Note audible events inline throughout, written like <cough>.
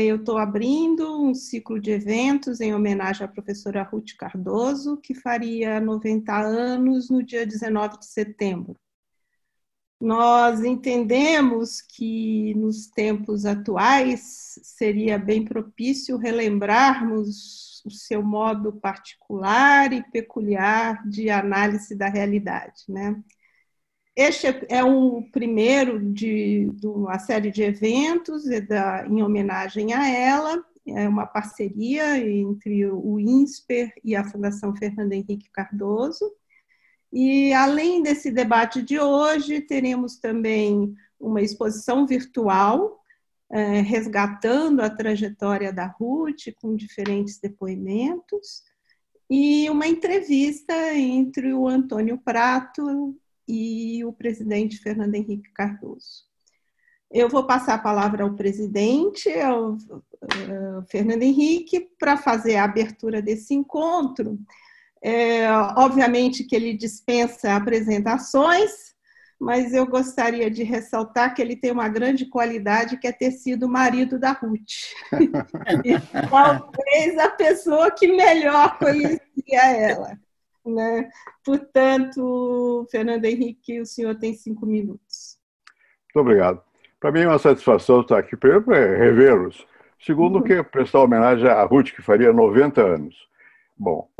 Eu estou abrindo um ciclo de eventos em homenagem à professora Ruth Cardoso, que faria 90 anos no dia 19 de setembro. Nós entendemos que nos tempos atuais seria bem propício relembrarmos o seu modo particular e peculiar de análise da realidade, né? Este é o primeiro de, de uma série de eventos em homenagem a ela. É uma parceria entre o INSPER e a Fundação Fernando Henrique Cardoso. E, além desse debate de hoje, teremos também uma exposição virtual é, resgatando a trajetória da Ruth com diferentes depoimentos e uma entrevista entre o Antônio Prato e o presidente Fernando Henrique Cardoso. Eu vou passar a palavra ao presidente, ao, uh, Fernando Henrique, para fazer a abertura desse encontro. É, obviamente que ele dispensa apresentações, mas eu gostaria de ressaltar que ele tem uma grande qualidade, que é ter sido o marido da Ruth. <laughs> e talvez a pessoa que melhor conhecia ela. Né? Portanto, Fernando Henrique, o senhor tem cinco minutos. Muito obrigado. Para mim é uma satisfação estar aqui, primeiro para revê-los, segundo que prestar homenagem à Ruth, que faria 90 anos. Bom,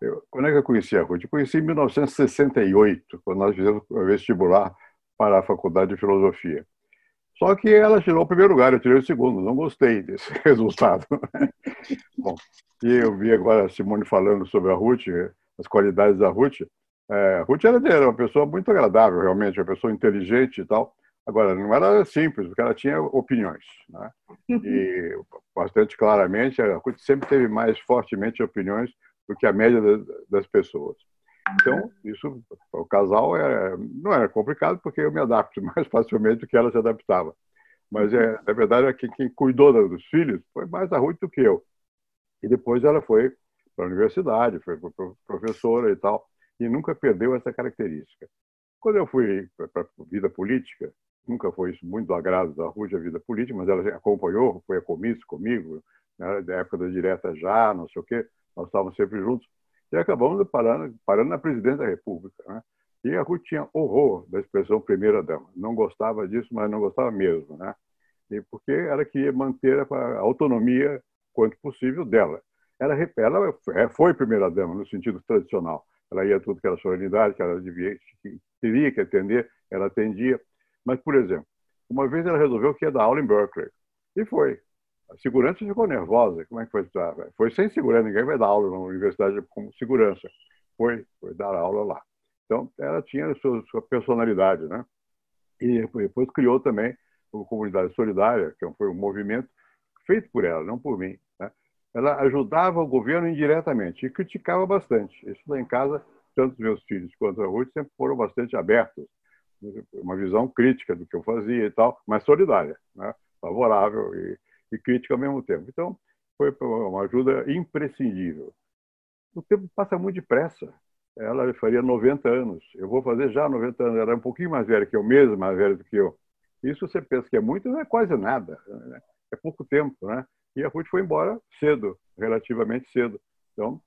eu, quando é que eu conheci a Ruth? Eu conheci em 1968, quando nós fizemos o vestibular para a Faculdade de Filosofia. Só que ela tirou o primeiro lugar, eu tirei o segundo. Não gostei desse <laughs> resultado. <laughs> Bom, e eu vi agora a Simone falando sobre a Ruth as qualidades da Ruth. É, Ruth era, era uma pessoa muito agradável, realmente, uma pessoa inteligente e tal. Agora, não era simples, porque ela tinha opiniões. Né? E, <laughs> bastante claramente, a Ruth sempre teve mais fortemente opiniões do que a média das pessoas. Então, isso, o casal é, não era complicado, porque eu me adapto <laughs> mais facilmente do que ela se adaptava. Mas, é, na verdade, é quem, quem cuidou dos filhos foi mais a Ruth do que eu. E depois ela foi para a universidade, foi professora e tal, e nunca perdeu essa característica. Quando eu fui para a vida política, nunca foi isso muito do agrado da Ruth, a vida política, mas ela acompanhou, foi a comício comigo, né, da época da direta já, não sei o quê, nós estávamos sempre juntos, e acabamos parando, parando na presidência da República. Né? E a Ruth tinha horror da expressão primeira-dama, não gostava disso, mas não gostava mesmo, né? E porque ela queria manter a autonomia, quanto possível, dela. Ela, ela é, foi primeira-dama no sentido tradicional. Ela ia tudo que era solenidade, que ela devia, que teria que atender, ela atendia. Mas, por exemplo, uma vez ela resolveu que ia dar aula em Berkeley. E foi. A segurança ficou nervosa. Como é que foi? Foi sem segurança, ninguém vai dar aula na universidade como segurança. Foi, foi dar aula lá. Então, ela tinha sua, sua personalidade, né? E depois criou também a Comunidade Solidária, que foi um movimento feito por ela, não por mim, ela ajudava o governo indiretamente e criticava bastante. Isso lá em casa, tanto meus filhos quanto a Ruth sempre foram bastante abertos, uma visão crítica do que eu fazia e tal, mas solidária, né? favorável e, e crítica ao mesmo tempo. Então, foi uma ajuda imprescindível. O tempo passa muito depressa. Ela faria 90 anos. Eu vou fazer já 90 anos. Ela é um pouquinho mais velha que eu mesmo, mais velha do que eu. Isso você pensa que é muito, não é quase nada. Né? É pouco tempo, né? E a Ruth foi embora cedo, relativamente cedo. Então,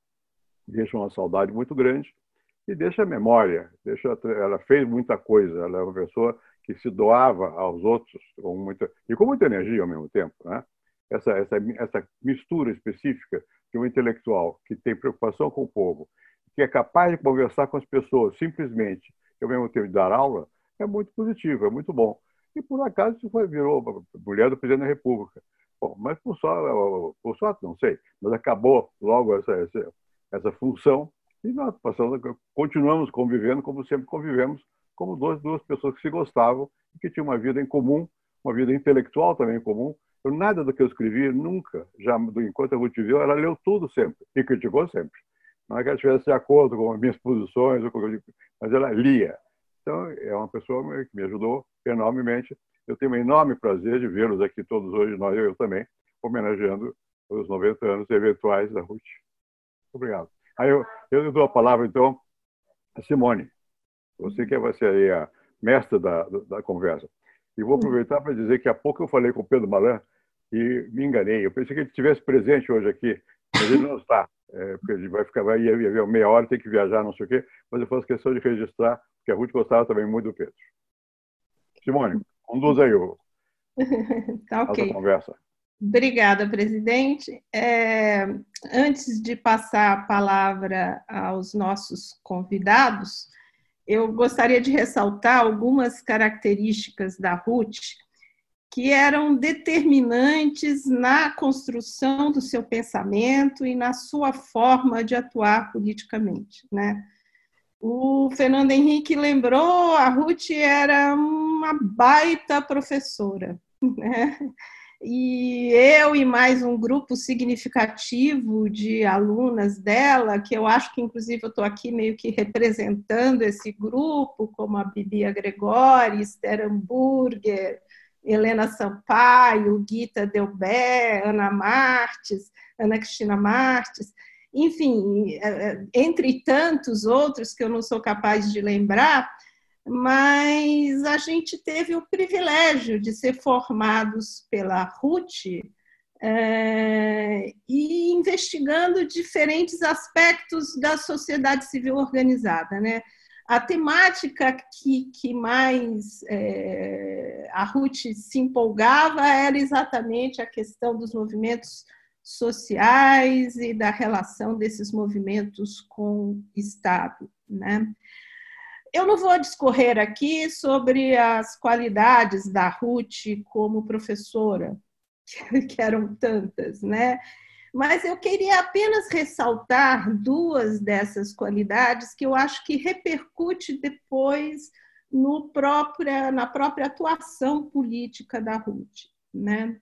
deixa uma saudade muito grande e deixa a memória. Deixa, ela fez muita coisa. Ela é uma pessoa que se doava aos outros com muita, e com muita energia ao mesmo tempo. Né? Essa, essa, essa mistura específica de um intelectual que tem preocupação com o povo, que é capaz de conversar com as pessoas simplesmente, e ao mesmo tempo de dar aula, é muito positivo, é muito bom. E por acaso isso foi, virou mulher do presidente da República. Bom, mas por sorte, por sorte, não sei, mas acabou logo essa, essa, essa função e nós passamos, continuamos convivendo como sempre convivemos, como duas, duas pessoas que se gostavam e que tinham uma vida em comum, uma vida intelectual também em comum. Eu, nada do que eu escrevi, nunca, já enquanto eu viu, ela leu tudo sempre e criticou sempre. Não é que ela estivesse de acordo com as minhas posições, mas ela lia. Então, é uma pessoa que me ajudou enormemente eu tenho um enorme prazer de vê-los aqui todos hoje, nós eu também, homenageando os 90 anos eventuais da Ruth. Obrigado. Aí eu, eu dou a palavra, então, a Simone. Você que vai ser a mestra da, da conversa. E vou aproveitar para dizer que há pouco eu falei com o Pedro Malan e me enganei. Eu pensei que ele estivesse presente hoje aqui, mas ele não está. É, porque ele vai ficar, vai ir, ir meia hora, tem que viajar, não sei o quê, mas eu faço questão de registrar, porque a Ruth gostava também muito do Pedro. Simone, conduz aí o, <laughs> tá, a conversa. Obrigada, presidente. É, antes de passar a palavra aos nossos convidados, eu gostaria de ressaltar algumas características da Ruth que eram determinantes na construção do seu pensamento e na sua forma de atuar politicamente, né? O Fernando Henrique lembrou, a Ruth era uma baita professora, né? E eu e mais um grupo significativo de alunas dela, que eu acho que inclusive eu estou aqui meio que representando esse grupo, como a Bibia Gregori, Esther Hamburger, Helena Sampaio, Guita Delbé, Ana Martes, Ana Cristina Martes, enfim, é, é, entre tantos outros que eu não sou capaz de lembrar, mas a gente teve o privilégio de ser formados pela RUT é, e investigando diferentes aspectos da sociedade civil organizada, né? A temática que, que mais é, a Ruth se empolgava era exatamente a questão dos movimentos sociais e da relação desses movimentos com o Estado. Né? Eu não vou discorrer aqui sobre as qualidades da Ruth como professora, <laughs> que eram tantas, né? Mas eu queria apenas ressaltar duas dessas qualidades que eu acho que repercute depois no própria, na própria atuação política da Ruth, né?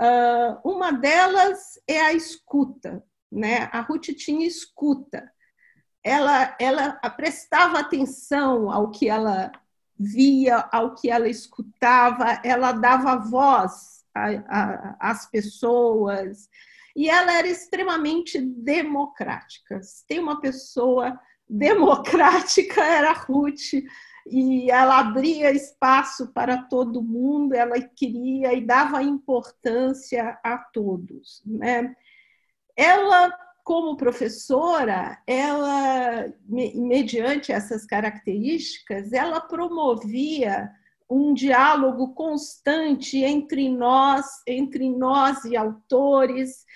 Uh, uma delas é a escuta, né? A Ruth tinha escuta ela, ela prestava atenção ao que ela via, ao que ela escutava, ela dava voz às pessoas e ela era extremamente democrática. Tem uma pessoa <laughs> democrática era Ruth e ela abria espaço para todo mundo, ela queria e dava importância a todos, né? Ela como professora, ela, mediante essas características, ela promovia um diálogo constante entre nós, entre nós e autores.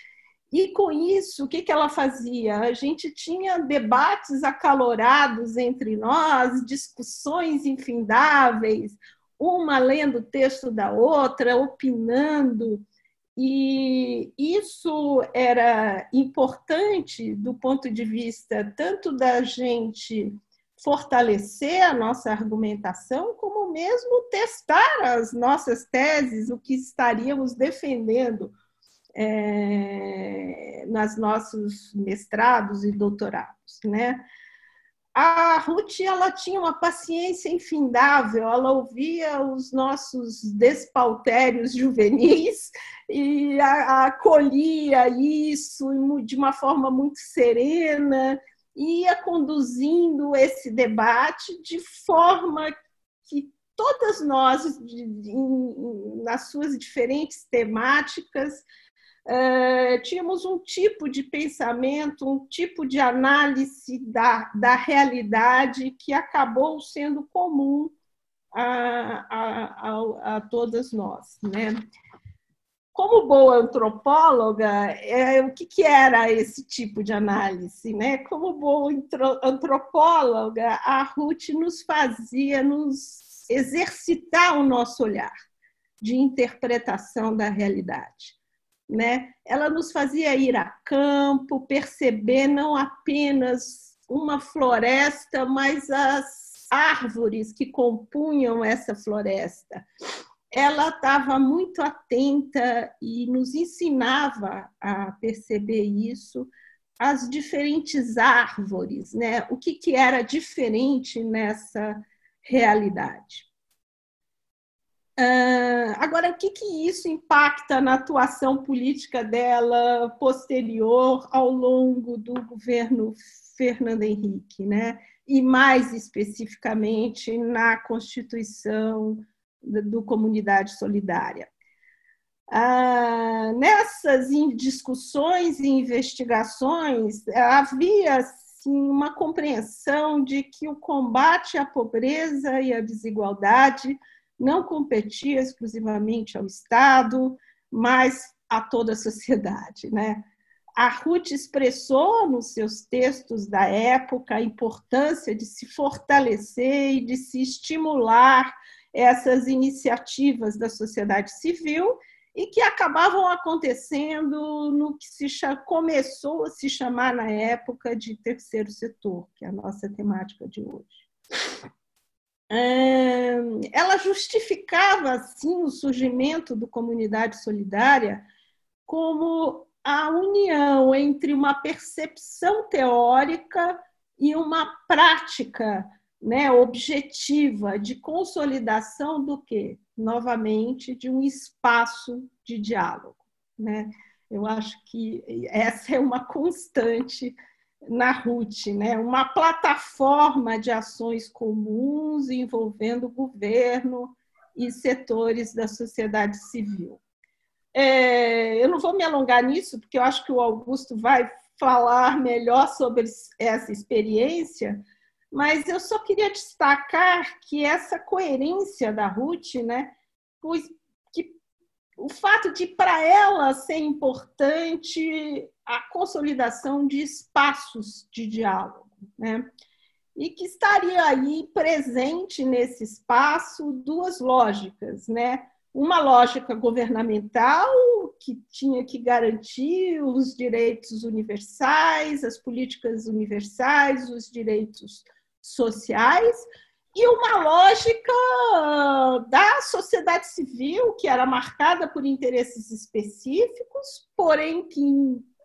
E com isso, o que, que ela fazia? A gente tinha debates acalorados entre nós, discussões infindáveis, uma lendo o texto da outra, opinando. E isso era importante do ponto de vista tanto da gente fortalecer a nossa argumentação, como mesmo testar as nossas teses, o que estaríamos defendendo é, nas nossos mestrados e doutorados, né? a Ruth ela tinha uma paciência infindável, ela ouvia os nossos despautérios juvenis <laughs> e acolhia isso de uma forma muito serena, ia conduzindo esse debate de forma que todas nós, nas suas diferentes temáticas, Uh, tínhamos um tipo de pensamento, um tipo de análise da, da realidade que acabou sendo comum a, a, a, a todas nós. Né? Como boa antropóloga, é, o que, que era esse tipo de análise? Né? Como boa antropóloga, a Ruth nos fazia nos exercitar o nosso olhar de interpretação da realidade né? Ela nos fazia ir a campo, perceber não apenas uma floresta, mas as árvores que compunham essa floresta. Ela estava muito atenta e nos ensinava a perceber isso, as diferentes árvores, né? O que, que era diferente nessa realidade. Uh, agora, o que, que isso impacta na atuação política dela posterior ao longo do governo Fernando Henrique, né? e mais especificamente na constituição do Comunidade Solidária? Ah, nessas discussões e investigações, havia assim, uma compreensão de que o combate à pobreza e à desigualdade não competia exclusivamente ao Estado, mas a toda a sociedade. Né? A Ruth expressou nos seus textos da época a importância de se fortalecer e de se estimular essas iniciativas da sociedade civil e que acabavam acontecendo no que se começou a se chamar na época de terceiro setor, que é a nossa temática de hoje. Ela justificava, assim, o surgimento do Comunidade Solidária como a união entre uma percepção teórica e uma prática né, objetiva de consolidação do que? Novamente, de um espaço de diálogo. Né? Eu acho que essa é uma constante na RUT, né? uma plataforma de ações comuns envolvendo o governo e setores da sociedade civil. É, eu não vou me alongar nisso, porque eu acho que o Augusto vai falar melhor sobre essa experiência, mas eu só queria destacar que essa coerência da Ruth, né, que o fato de para ela ser importante a consolidação de espaços de diálogo, né? E que estaria aí presente nesse espaço duas lógicas, né? Uma lógica governamental que tinha que garantir os direitos universais, as políticas universais, os direitos sociais e uma lógica da sociedade civil que era marcada por interesses específicos, porém que,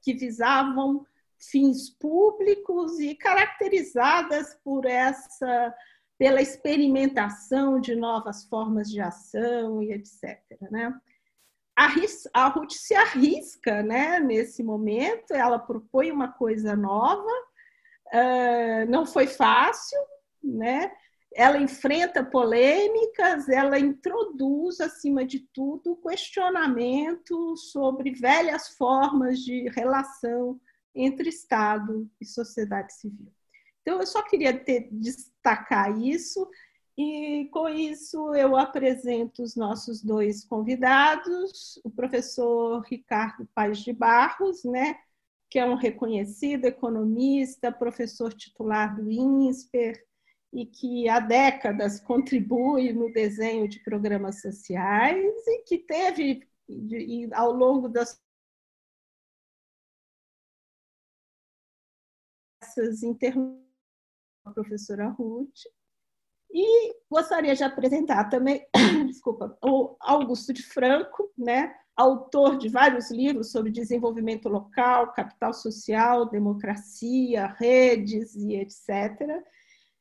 que visavam fins públicos e caracterizadas por essa pela experimentação de novas formas de ação e etc. Né? A Ruth se arrisca né, nesse momento, ela propõe uma coisa nova, não foi fácil, né? Ela enfrenta polêmicas, ela introduz, acima de tudo, questionamento sobre velhas formas de relação entre Estado e sociedade civil. Então, eu só queria ter, destacar isso, e com isso eu apresento os nossos dois convidados, o professor Ricardo Paz de Barros, né, que é um reconhecido economista, professor titular do INSPER, e que há décadas contribui no desenho de programas sociais e que teve, ao longo das essas intervenções, a professora Ruth, e gostaria de apresentar também, <coughs> desculpa, o Augusto de Franco, né, autor de vários livros sobre desenvolvimento local, capital social, democracia, redes e etc.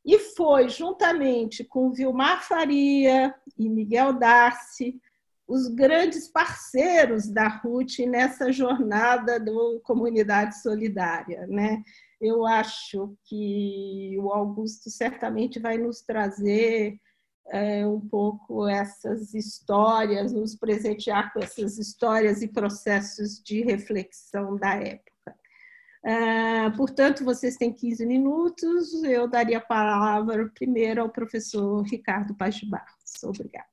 E foi, juntamente com Vilmar Faria e Miguel Darcy, os grandes parceiros da RUT nessa jornada do Comunidade Solidária. Né? Eu acho que o Augusto certamente vai nos trazer é, um pouco essas histórias, nos presentear com essas histórias e processos de reflexão da época. Uh, portanto, vocês têm 15 minutos. Eu daria a palavra primeiro ao professor Ricardo Paz de Barros. Obrigada.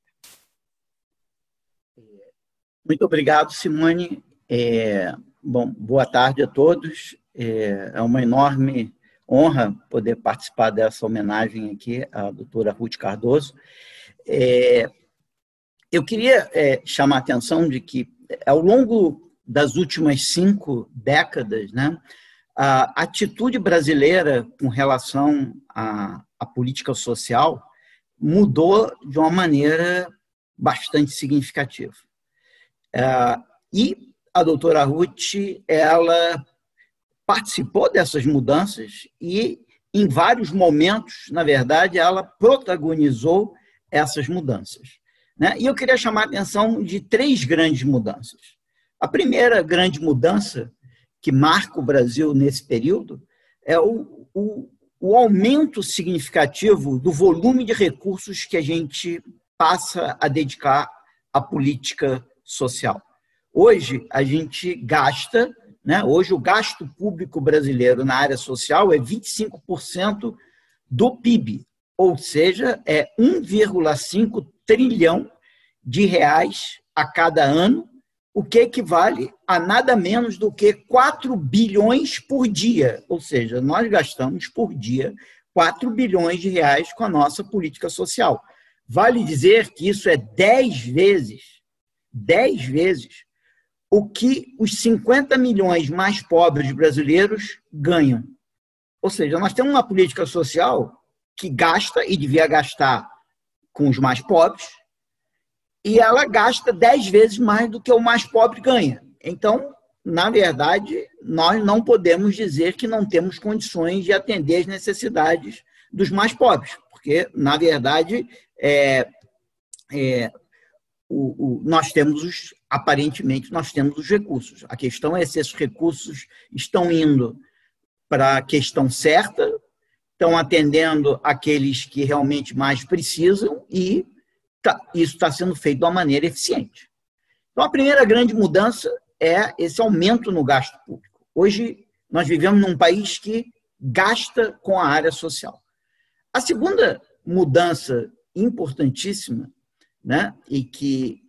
Muito obrigado, Simone. É, bom, boa tarde a todos. É, é uma enorme honra poder participar dessa homenagem aqui à doutora Ruth Cardoso. É, eu queria é, chamar a atenção de que, ao longo das últimas cinco décadas, né, a atitude brasileira com relação à, à política social mudou de uma maneira bastante significativa. É, e a doutora Ruth, ela participou dessas mudanças e, em vários momentos, na verdade, ela protagonizou essas mudanças. Né? E eu queria chamar a atenção de três grandes mudanças. A primeira grande mudança que marca o Brasil nesse período é o, o, o aumento significativo do volume de recursos que a gente passa a dedicar à política social. Hoje, a gente gasta, né? hoje o gasto público brasileiro na área social é 25% do PIB, ou seja, é 1,5 trilhão de reais a cada ano, o que equivale a nada menos do que 4 bilhões por dia. Ou seja, nós gastamos por dia 4 bilhões de reais com a nossa política social. Vale dizer que isso é 10 vezes, 10 vezes, o que os 50 milhões mais pobres brasileiros ganham. Ou seja, nós temos uma política social que gasta e devia gastar com os mais pobres, e ela gasta 10 vezes mais do que o mais pobre ganha. Então, na verdade, nós não podemos dizer que não temos condições de atender as necessidades dos mais pobres, porque, na verdade, é, é, o, o, nós temos os, aparentemente, nós temos os recursos. A questão é se esses recursos estão indo para a questão certa, estão atendendo aqueles que realmente mais precisam e tá, isso está sendo feito de uma maneira eficiente. Então, a primeira grande mudança é esse aumento no gasto público. Hoje, nós vivemos num país que gasta com a área social. A segunda mudança importantíssima, né, e que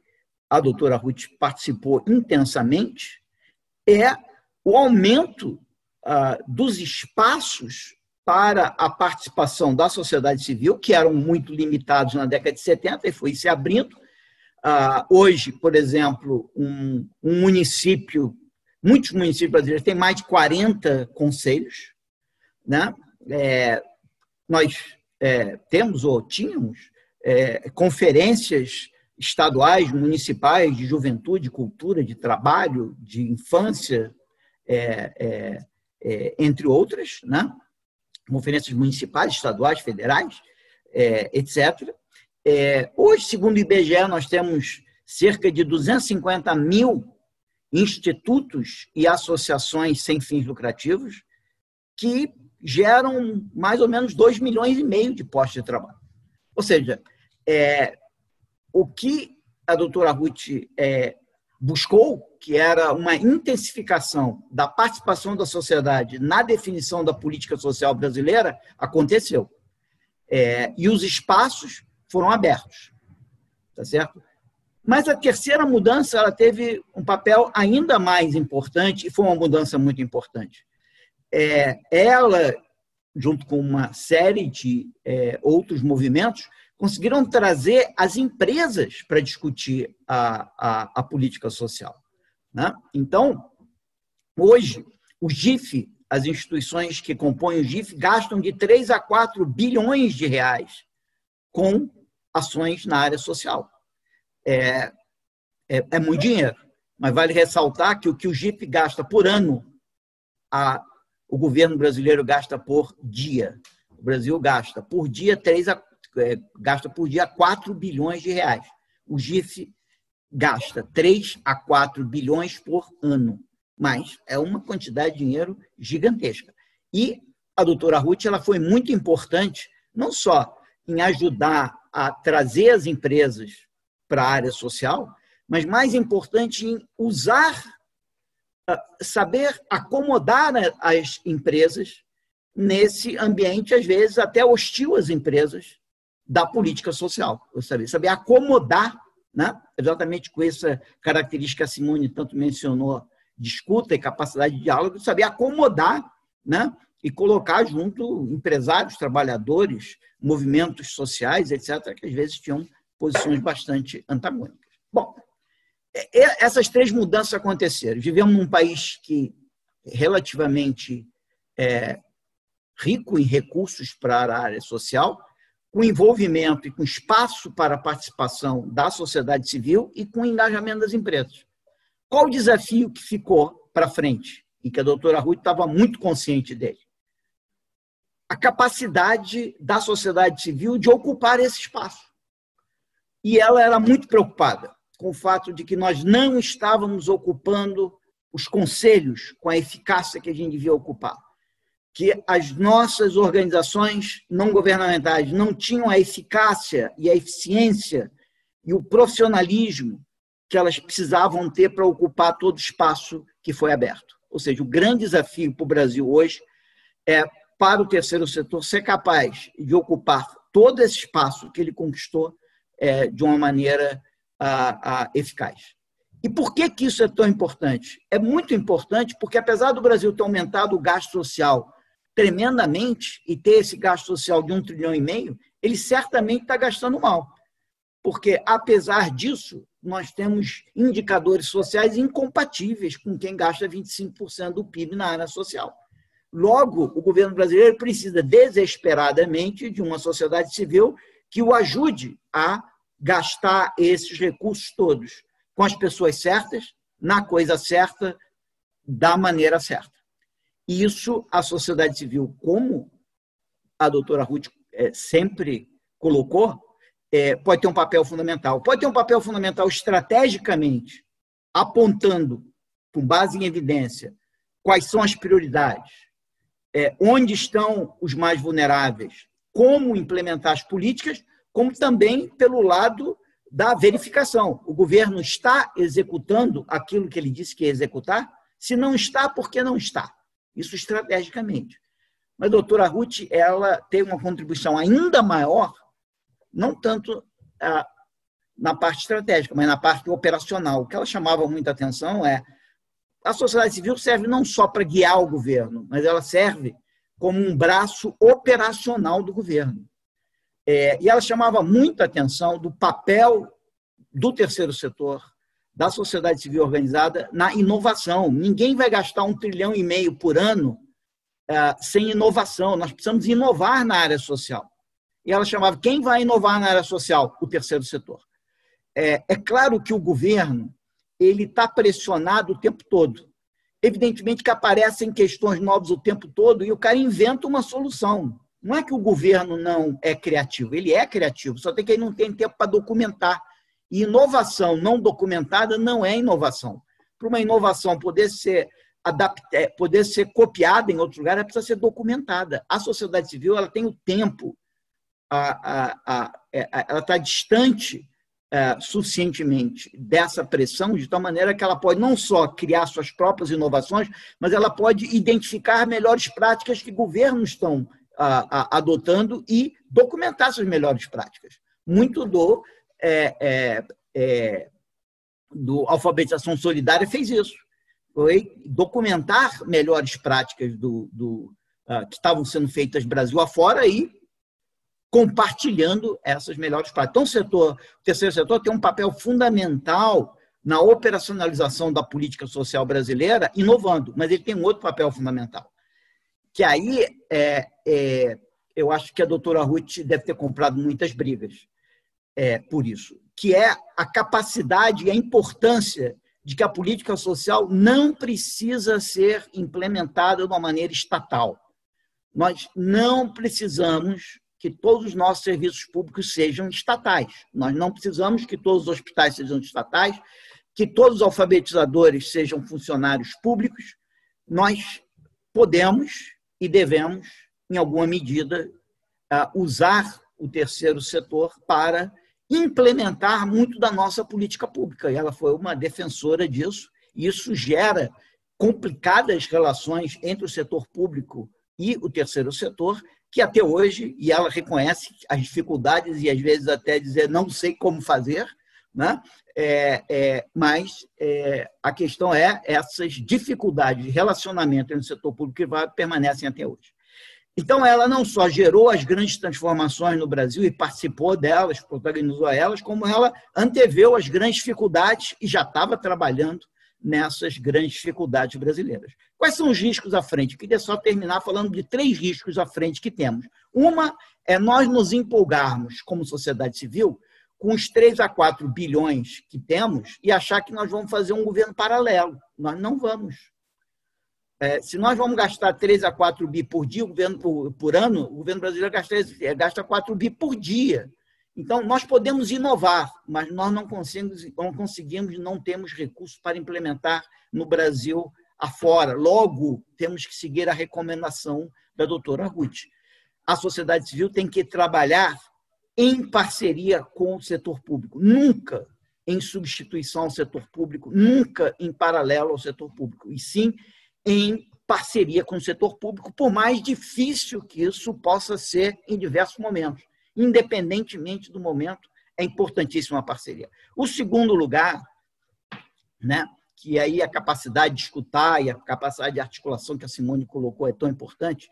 a doutora Ruth participou intensamente, é o aumento ah, dos espaços para a participação da sociedade civil, que eram muito limitados na década de 70 e foi se abrindo. Ah, hoje, por exemplo, um, um, município, muitos municípios brasileiros têm mais de 40 conselhos. Né? É, nós é, temos ou tínhamos é, conferências estaduais, municipais de juventude, cultura, de trabalho, de infância, é, é, é, entre outras, né? Conferências municipais, estaduais, federais, é, etc. É, hoje, segundo o IBGE, nós temos cerca de 250 mil institutos e associações sem fins lucrativos que geram mais ou menos 2 milhões e meio de postos de trabalho. Ou seja, é, o que a doutora Ruth é, buscou, que era uma intensificação da participação da sociedade na definição da política social brasileira, aconteceu. É, e os espaços foram abertos. Tá certo? Mas a terceira mudança ela teve um papel ainda mais importante, e foi uma mudança muito importante. É, ela, junto com uma série de é, outros movimentos, conseguiram trazer as empresas para discutir a, a, a, política social. Né? Então, hoje, o GIF, as instituições que compõem o GIF, gastam de 3 a 4 bilhões de reais com ações na área social. É, é, é muito dinheiro, mas vale ressaltar que o que o GIF gasta por ano, a, o governo brasileiro gasta por dia. O Brasil gasta por dia 3 a gasta por dia 4 bilhões de reais. O GIF gasta 3 a 4 bilhões por ano, mas é uma quantidade de dinheiro gigantesca. E a doutora Ruth ela foi muito importante, não só em ajudar a trazer as empresas para a área social, mas mais importante em usar, ah, saber acomodar as empresas nesse ambiente, às vezes até hostil às empresas, da política social. Eu sabia, saber acomodar, né? exatamente com essa característica que a Simone tanto mencionou, de escuta e capacidade de diálogo, saber acomodar né? e colocar junto empresários, trabalhadores, movimentos sociais, etc., que às vezes tinham posições bastante antagônicas. Bom, essas três mudanças aconteceram. Vivemos num país que relativamente é, rico em recursos para a área social, com envolvimento e com espaço para a participação da sociedade civil e com engajamento das empresas. Qual o desafio que ficou para frente e que a doutora Ruth estava muito consciente dele? A capacidade da sociedade civil de ocupar esse espaço. E ela era muito preocupada com o fato de que nós não estávamos ocupando os conselhos com a eficácia que a gente devia ocupar que as nossas organizações não governamentais não tinham a eficácia e a eficiência e o profissionalismo que elas precisavam ter para ocupar todo o espaço que foi aberto. Ou seja, o grande desafio para o Brasil hoje é para o terceiro setor ser capaz de ocupar todo esse espaço que ele conquistou é, de uma maneira a, a, eficaz. E por que, que isso é tão importante? É muito importante porque, apesar do Brasil ter aumentado o gasto social tremendamente e ter esse gasto social de um trilhão e meio, ele certamente está gastando mal. Porque, apesar disso, nós temos indicadores sociais incompatíveis com quem gasta 25% do PIB na área social. Logo, o governo brasileiro precisa desesperadamente de uma sociedade civil que o ajude a gastar esses recursos todos com as pessoas certas, na coisa certa, da maneira certa. E isso a sociedade civil, como a doutora Ruth é, sempre colocou, é, pode ter um papel fundamental. Pode ter um papel fundamental estrategicamente, apontando, com base em evidência, quais são as prioridades, é, onde estão os mais vulneráveis, como implementar as políticas, como também pelo lado da verificação. O governo está executando aquilo que ele disse que ia executar? Se não está, por que não está? Isso estrategicamente. Mas a doutora Ruth, ela tem uma contribuição ainda maior, não tanto ah, na parte estratégica, mas na parte operacional. O que ela chamava muita atenção é a sociedade civil serve não só para guiar o governo, mas ela serve como um braço operacional do governo. É, e ela chamava muita atenção do papel do terceiro setor, da sociedade civil organizada, na inovação. Ninguém vai gastar um trilhão e meio por ano é, sem inovação. Nós precisamos inovar na área social. E ela chamava quem vai inovar na área social? O terceiro setor. É, é claro que o governo ele está pressionado o tempo todo. Evidentemente que aparecem questões novas o tempo todo e o cara inventa uma solução. Não é que o governo não é criativo, ele é criativo, só tem que ele não tem tempo para documentar. E inovação não documentada não é inovação. Para uma inovação poder ser adaptar, poder ser copiada em outro lugar, ela precisa ser documentada. A sociedade civil ela tem o tempo, a, a, a, é, ela está distante é, suficientemente dessa pressão, de tal maneira que ela pode não só criar suas próprias inovações, mas ela pode identificar melhores práticas que governos estão adotando e documentar essas melhores práticas. Muito do, é, é, é, do alfabetização solidária fez isso. Foi documentar melhores práticas do, do uh, que estavam sendo feitas Brasil afora e compartilhando essas melhores práticas. Então, o, setor, o terceiro setor tem um papel fundamental na operacionalização da política social brasileira, inovando, mas ele tem um outro papel fundamental, que aí é, é, eu acho que a doutora Ruth deve ter comprado muitas brigas é, por isso, que é a capacidade e a importância de que a política social não precisa ser implementada de uma maneira estatal. Nós não precisamos que todos os nossos serviços públicos sejam estatais. Nós não precisamos que todos os hospitais sejam estatais, que todos os alfabetizadores sejam funcionários públicos. Nós podemos e devemos, em alguma medida, ah, usar o terceiro setor para implementar muito da nossa política pública. E ela foi uma defensora disso. E isso gera complicadas relações entre o setor público e o terceiro setor, que até hoje, e ela reconhece as dificuldades e às vezes até dizer não sei como fazer, né? É, é, mas é, a questão é essas dificuldades de relacionamento entre o setor público e privado permanecem até hoje. Então, ela não só gerou as grandes transformações no Brasil e participou delas, protagonizou elas, como ela anteveu as grandes dificuldades e já estava trabalhando nessas grandes dificuldades brasileiras. Quais são os riscos à frente? Eu queria só terminar falando de três riscos à frente que temos. Uma é nós nos empolgarmos como sociedade civil com os 3 a 4 bilhões que temos e achar que nós vamos fazer um governo paralelo. Nós não vamos. É, se nós vamos gastar 3 a 4 bi por dia, o governo por, por ano, o governo brasileiro gasta, é, gasta 4 bi por dia. Então, nós podemos inovar, mas nós não conseguimos, não conseguimos, não temos recursos para implementar no Brasil afora. Logo, temos que seguir a recomendação da doutora Ruth. A sociedade civil tem que trabalhar em parceria com o setor público. Nunca em substituição ao setor público, nunca em paralelo ao setor público, e sim em parceria com o setor público, por mais difícil que isso possa ser em diversos momentos. Independentemente do momento, é importantíssima a parceria. O segundo lugar, né, que aí a capacidade de escutar e a capacidade de articulação que a Simone colocou é tão importante,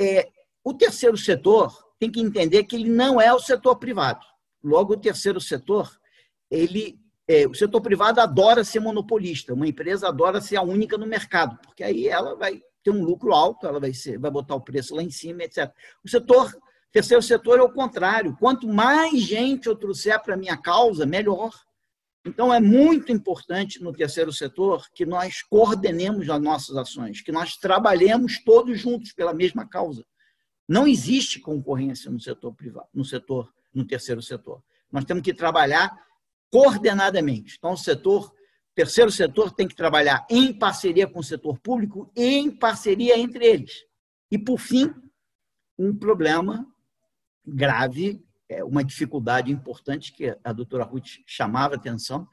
é o terceiro setor tem que entender que ele não é o setor privado. Logo, o terceiro setor, ele é, o setor privado adora ser monopolista, uma empresa adora ser a única no mercado, porque aí ela vai ter um lucro alto, ela vai, ser, vai botar o preço lá em cima, etc. O setor, terceiro setor é o contrário. Quanto mais gente eu trouxer para a minha causa, melhor. Então, é muito importante no terceiro setor que nós coordenemos as nossas ações, que nós trabalhemos todos juntos pela mesma causa. Não existe concorrência no setor privado, no setor, no terceiro setor. Nós temos que trabalhar coordenadamente. Então, o setor, terceiro setor tem que trabalhar em parceria com o setor público e em parceria entre eles. E, por fim, um problema grave, é uma dificuldade importante que a doutora Ruth chamava atenção,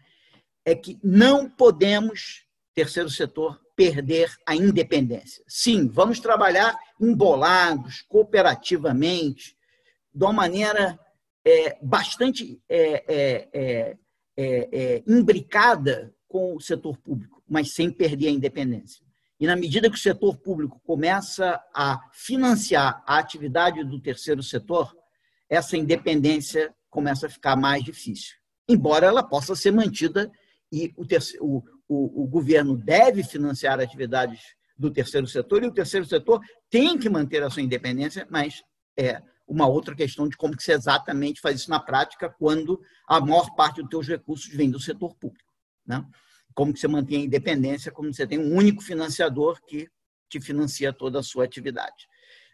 é que não podemos, terceiro setor, perder a independência. Sim, vamos trabalhar embolados, cooperativamente, de uma maneira é, bastante é, é, é é, imbricada com o setor público, mas sem perder a independência. E na medida que o setor público começa a financiar a atividade do terceiro setor, essa independência começa a ficar mais difícil. Embora ela possa ser mantida e o, terceiro, o, o, o governo deve financiar atividades do terceiro setor e o terceiro setor tem que manter a sua independência, mas é, uma outra questão de como que você exatamente faz isso na prática quando a maior parte dos teus recursos vem do setor público. Né? Como que você mantém a independência, como você tem um único financiador que te financia toda a sua atividade.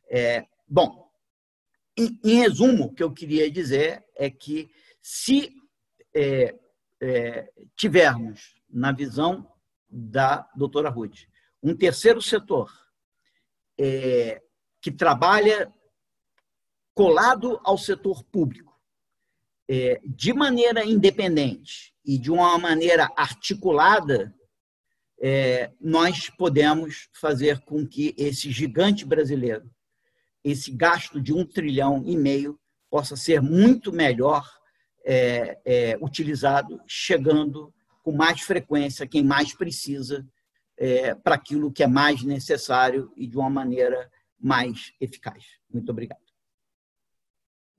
É, bom, em, em, resumo, o que eu queria dizer é que se é, é, tivermos, na visão da doutora Ruth, um terceiro setor é, que trabalha colado ao setor público, é, de maneira independente e de uma maneira articulada, é, nós podemos fazer com que esse gigante brasileiro, esse gasto de um trilhão e meio, possa ser muito melhor é, é, utilizado, chegando com mais frequência quem mais precisa é, para aquilo que é mais necessário e de uma maneira mais eficaz. Muito obrigado.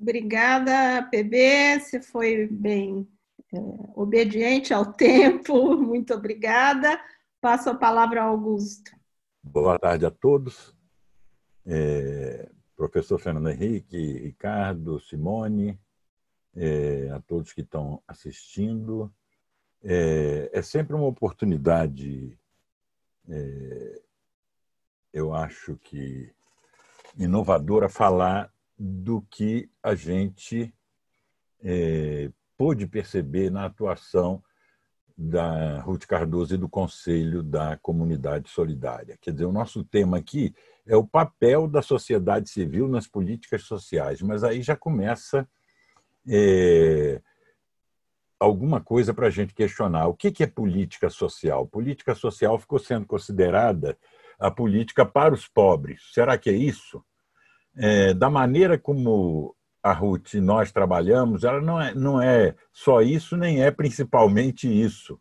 Obrigada, PB. Você foi bem é, obediente ao <laughs> tempo. Muito obrigada. Passo a palavra ao Augusto. Boa tarde a todos. É, professor Fernando Henrique, Ricardo, Simone, é, a todos que estão assistindo. É, é sempre uma oportunidade, é, eu acho que inovadora, falar do que a gente é, pôde perceber na atuação da Ruth Cardoso e do Conselho da Comunidade Solidária. Quer dizer, o nosso tema aqui é o papel da sociedade civil nas políticas sociais, mas aí já começa é, alguma coisa para a gente questionar. O que é política social? Política social ficou sendo considerada a política para os pobres. Será que é isso? É, da maneira como a Ruth e nós trabalhamos, ela não é, não é só isso, nem é principalmente isso.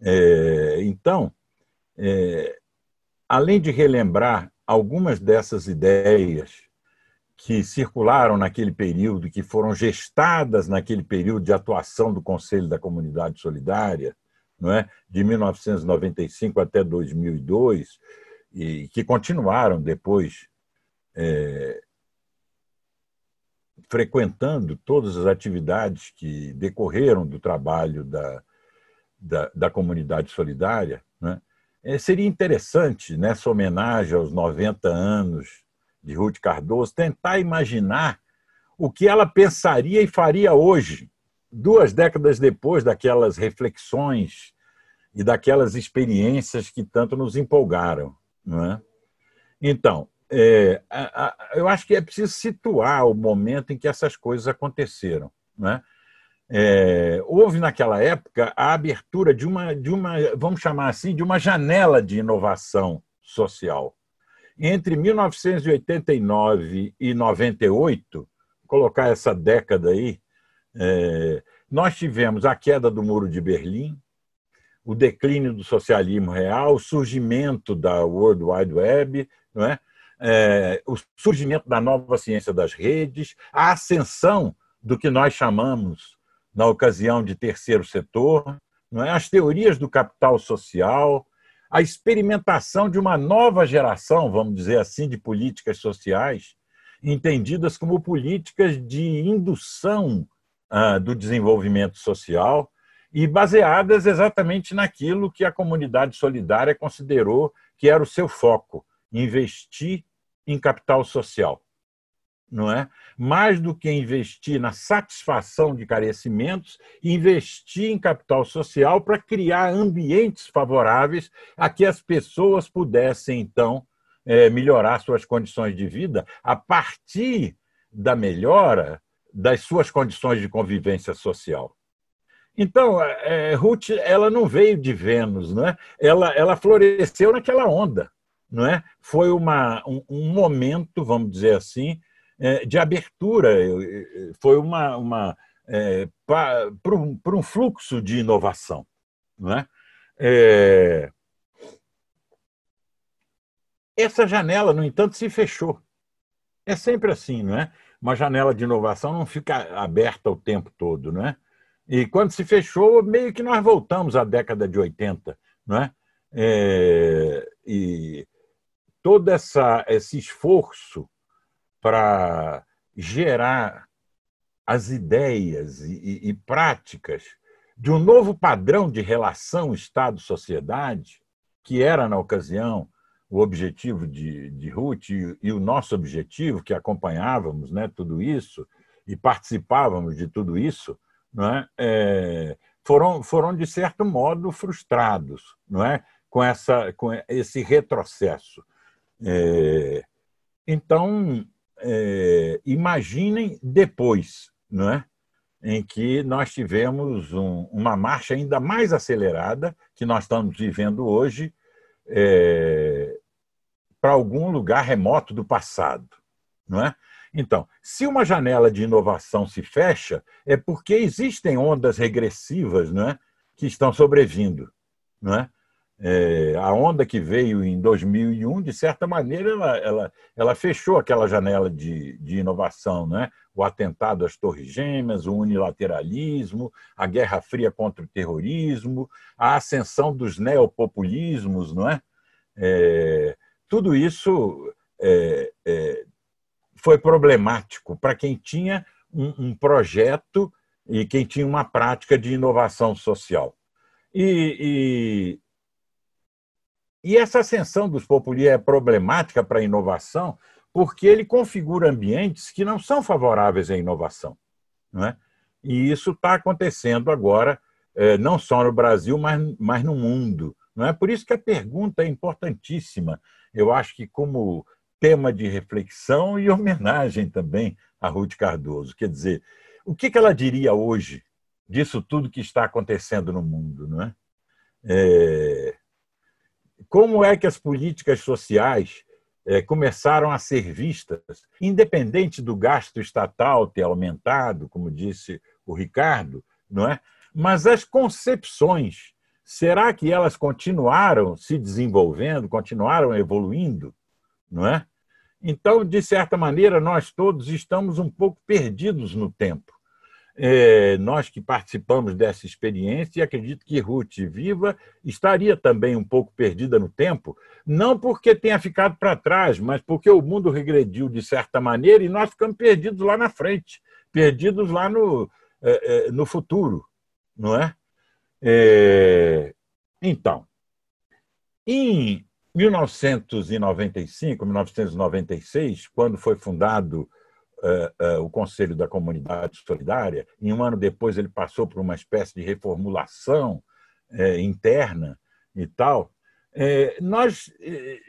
É, então, é, além de relembrar algumas dessas ideias que circularam naquele período, que foram gestadas naquele período de atuação do Conselho da Comunidade Solidária, não é? de 1995 até 2002, e que continuaram depois é, frequentando todas as atividades que decorreram do trabalho da, da, da comunidade solidária, né? é, seria interessante, nessa homenagem aos 90 anos de Ruth Cardoso, tentar imaginar o que ela pensaria e faria hoje, duas décadas depois daquelas reflexões e daquelas experiências que tanto nos empolgaram. Não é? Então, é, a, a, eu acho que é preciso situar o momento em que essas coisas aconteceram. Né? é, houve naquela época a abertura de uma, de uma, vamos chamar assim, de uma janela de inovação social. Entre 1989 e 98, colocar essa década aí, é, nós tivemos a queda do Muro de Berlim, o declínio do socialismo real, o surgimento da World Wide Web, não é? É, o surgimento da nova ciência das redes, a ascensão do que nós chamamos, na ocasião de terceiro setor, é? as teorias do capital social, a experimentação de uma nova geração, vamos dizer assim, de políticas sociais, entendidas como políticas de indução ah, do desenvolvimento social e baseadas exatamente naquilo que a comunidade solidária considerou que era o seu foco, investir em capital social. Não é? Mais do que investir na satisfação de carecimentos, investir em capital social para criar ambientes favoráveis a que as pessoas pudessem, então, é, melhorar suas condições de vida a partir da melhora das suas condições de convivência social. Então, é, é, Ruth, ela não veio de Vênus, né? ela, ela floresceu naquela onda. Não é? Foi uma, um, um momento, vamos dizer assim, é, de abertura, foi uma, uma é, para um, um fluxo de inovação. Não é? É... Essa janela, no entanto, se fechou. É sempre assim, não é? Uma janela de inovação não fica aberta o tempo todo, não é? E quando se fechou, meio que nós voltamos à década de 80, não é? é e todo essa, esse esforço para gerar as ideias e, e, práticas de um novo padrão de relação Estado-sociedade, que era, na ocasião, o objetivo de, de Ruth e, e, o nosso objetivo, que acompanhávamos né, tudo isso e participávamos de tudo isso, não é? é? foram, foram, de certo modo, frustrados não é? com, essa, com esse retrocesso. É, então, é, imaginem depois, não é? em que nós tivemos um, uma marcha ainda mais acelerada, que nós estamos vivendo hoje, é, para algum lugar remoto do passado. Não é? Então, se uma janela de inovação se fecha, é porque existem ondas regressivas não é, que estão sobrevindo. Não é? É, a onda que veio em 2001, de certa maneira, ela, ela, ela fechou aquela janela de, de inovação. Né? O atentado às Torres Gêmeas, o unilateralismo, a Guerra Fria contra o terrorismo, a ascensão dos neopopulismos. Não é? é tudo isso é, é foi problemático para quem tinha um, um, projeto e quem tinha uma prática de inovação social. E, e, essa ascensão dos populistas é problemática para a inovação porque ele configura ambientes que não são favoráveis à inovação. Não é? E isso está acontecendo agora, é, não só no Brasil, mas, mas no mundo. Não é por isso que a pergunta é importantíssima. Eu acho que como tema de reflexão e homenagem também a Ruth Cardoso. Quer dizer, o que ela diria hoje disso tudo que está acontecendo no mundo, não é? é como é que as políticas sociais é, começaram a ser vistas, independente do gasto estatal ter aumentado, como disse o Ricardo, não é? Mas as concepções, será que elas continuaram se desenvolvendo, continuaram evoluindo, não é? Então, de certa maneira, nós todos estamos um pouco perdidos no tempo. É, nós que participamos dessa experiência, e acredito que Ruth Viva estaria também um pouco perdida no tempo, não porque tenha ficado para trás, mas porque o mundo regrediu de certa maneira e nós ficamos perdidos lá na frente, perdidos lá no, é, é no futuro, não é? é então, em 1995, 1996, quando foi fundado uh, uh, o Conselho da Comunidade Solidária, e um ano depois ele passou por uma espécie de reformulação uh, interna e tal, nós,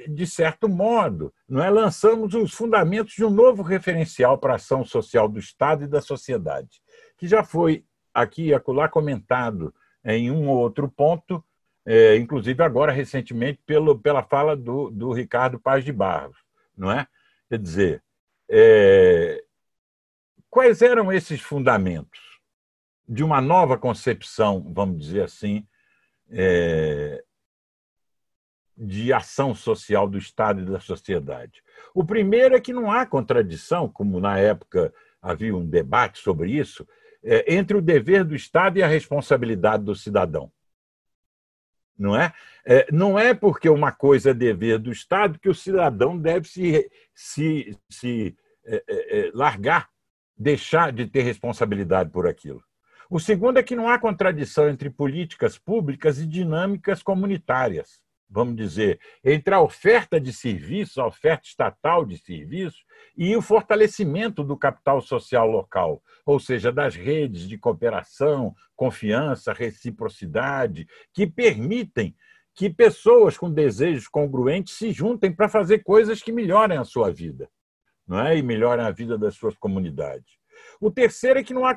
de certo modo, não é, lançamos os fundamentos de um novo referencial para a ação social do Estado e da sociedade, que já foi aqui e acolá comentado em um ou outro ponto, é, inclusive agora recentemente pelo, pela fala do, do Ricardo Paz de Barros, não é? Quer dizer, é, quais eram esses fundamentos de uma nova concepção, vamos dizer assim, é, de ação social do Estado e da sociedade? O primeiro é que não há contradição, como na época havia um debate sobre isso, é, entre o dever do Estado e a responsabilidade do cidadão. Não é? é? Não é porque uma coisa é dever do Estado que o cidadão deve se, se, se é, é, é, largar, deixar de ter responsabilidade por aquilo. O segundo é que não há contradição entre políticas públicas e dinâmicas comunitárias vamos dizer, entre a oferta de serviços, a oferta estatal de serviços e o fortalecimento do capital social local, ou seja, das redes de cooperação, confiança, reciprocidade, que permitem que pessoas com desejos congruentes se juntem para fazer coisas que melhorem a sua vida, não é? E melhorem a vida das suas comunidades. O terceiro é que não há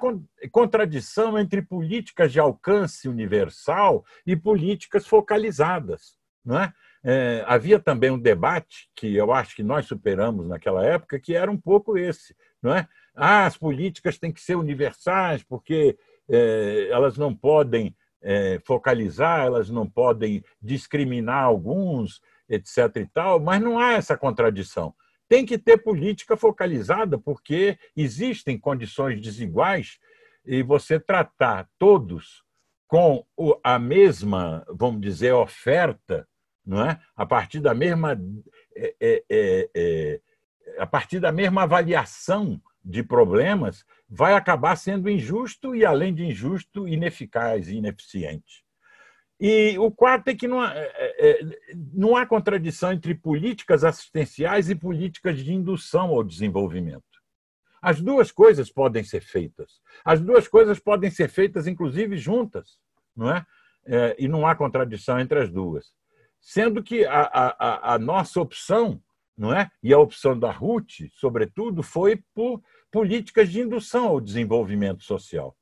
contradição entre políticas de alcance universal e políticas focalizadas. Não é? É, havia também um debate que eu acho que nós superamos naquela época, que era um pouco esse, não é? Ah, as políticas têm que ser universais porque é, elas não podem é, focalizar, elas não podem discriminar alguns, etc. e tal, mas não há essa contradição. Tem que ter política focalizada porque existem condições desiguais e você tratar todos com a mesma, vamos dizer, oferta não é? A partir da mesma é, é, é, é, a partir da mesma avaliação de problemas, vai acabar sendo injusto e, além de injusto, ineficaz e ineficiente. E o quarto é que não há, é, é, não há contradição entre políticas assistenciais e políticas de indução ao desenvolvimento. As duas coisas podem ser feitas. As duas coisas podem ser feitas, inclusive, juntas, não é? é e não há contradição entre as duas sendo que a, a, a nossa opção, não é? E a opção da RUT, sobretudo, foi por políticas de indução ao desenvolvimento social.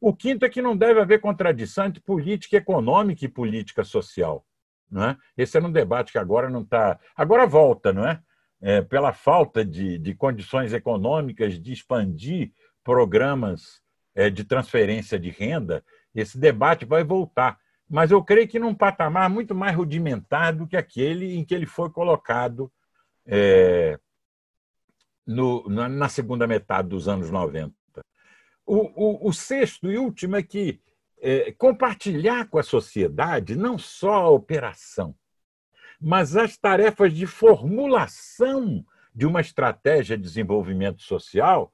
O quinto é que não deve haver contradição entre política econômica e política social. Não é? Esse era um debate que agora não está. Agora volta, não é? é? Pela falta de, de condições econômicas de expandir programas é, de transferência de renda, esse debate vai voltar mas eu creio que num patamar muito mais rudimentar do que aquele em que ele foi colocado é, no, na segunda metade dos anos 90. O, o, o sexto e último é que é, compartilhar com a sociedade não só a operação, mas as tarefas de formulação de uma estratégia de desenvolvimento social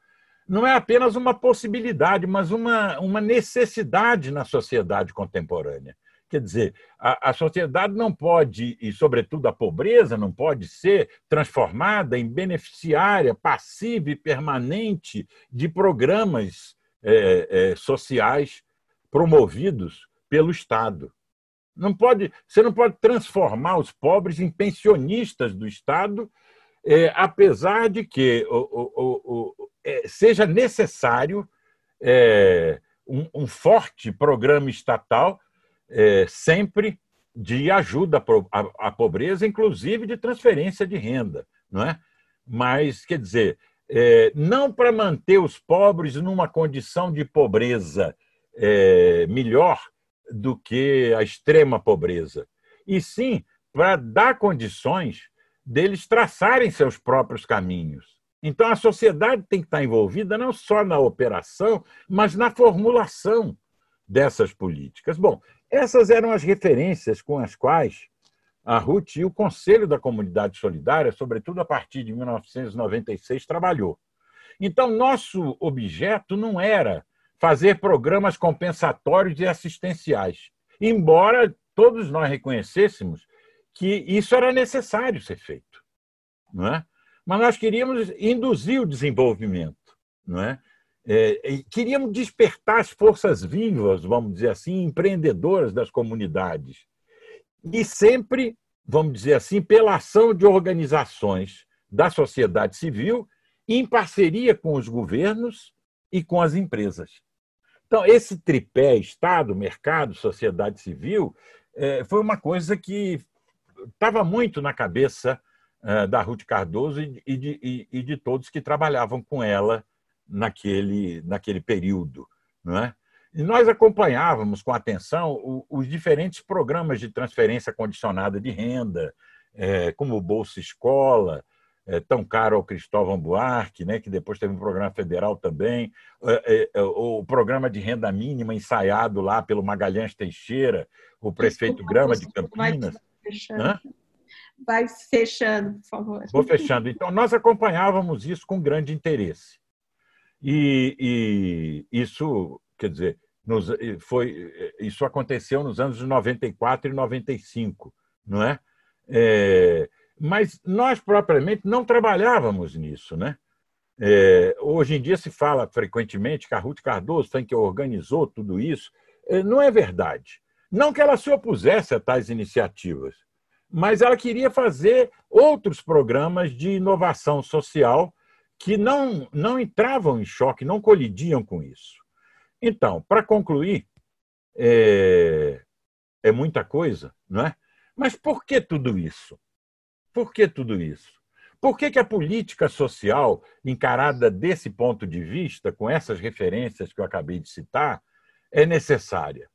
não é apenas uma possibilidade, mas uma, uma necessidade na sociedade contemporânea. Quer dizer, a, a, sociedade não pode, e sobretudo a pobreza, não pode ser transformada em beneficiária passiva e permanente de programas é, é, sociais promovidos pelo Estado. Não pode, você não pode transformar os pobres em pensionistas do Estado, é, apesar de que o, o, o, é, seja necessário é, um, um, forte programa estatal, é, sempre de ajuda à, pobreza, inclusive de transferência de renda, não é? Mas, quer dizer, é, não para manter os pobres numa condição de pobreza é, melhor do que a extrema pobreza, e sim para dar condições deles traçarem seus próprios caminhos então, a sociedade tem que estar envolvida não só na operação, mas na formulação dessas políticas. Bom, essas eram as referências com as quais a RUT e o Conselho da Comunidade Solidária, sobretudo a partir de 1996, trabalhou. Então, nosso objeto não era fazer programas compensatórios e assistenciais, embora todos nós reconhecêssemos que isso era necessário ser feito. Não é? mas nós queríamos induzir o desenvolvimento, não é? É, queríamos despertar as forças vivas, vamos dizer assim, empreendedoras das comunidades. E sempre, vamos dizer assim, pela ação de organizações da sociedade civil, em parceria com os governos e com as empresas. Então, esse tripé Estado, mercado, sociedade civil, é, foi uma coisa que estava muito na cabeça é, da Ruth Cardoso e de, e de todos que trabalhavam com ela naquele, naquele período. Não é? E nós acompanhávamos com atenção os diferentes programas de transferência condicionada de renda, é, como o Bolsa Escola, é, tão caro ao Cristóvão Buarque, né, que depois teve um programa federal também, o programa de renda mínima ensaiado lá pelo Magalhães Teixeira, o prefeito Grama de Campinas. Vai fechando, por favor. Vou fechando. Então, nós acompanhávamos isso com grande interesse. E, e isso quer dizer, nos, foi, isso aconteceu nos anos 94 e 95, não é? é mas nós propriamente não trabalhávamos nisso, né? É, hoje em dia se fala frequentemente que a Ruth Cardoso foi que organizou tudo isso. É, não é verdade. Não que ela se opusesse a tais iniciativas, mas ela queria fazer outros programas de inovação social que não, não entravam em choque, não colidiam com isso. Então, para concluir, é, é muita coisa, não é? Mas por que tudo isso? Por que tudo isso? Por que, que a política social, encarada desse ponto de vista, com essas referências que eu acabei de citar, é necessária?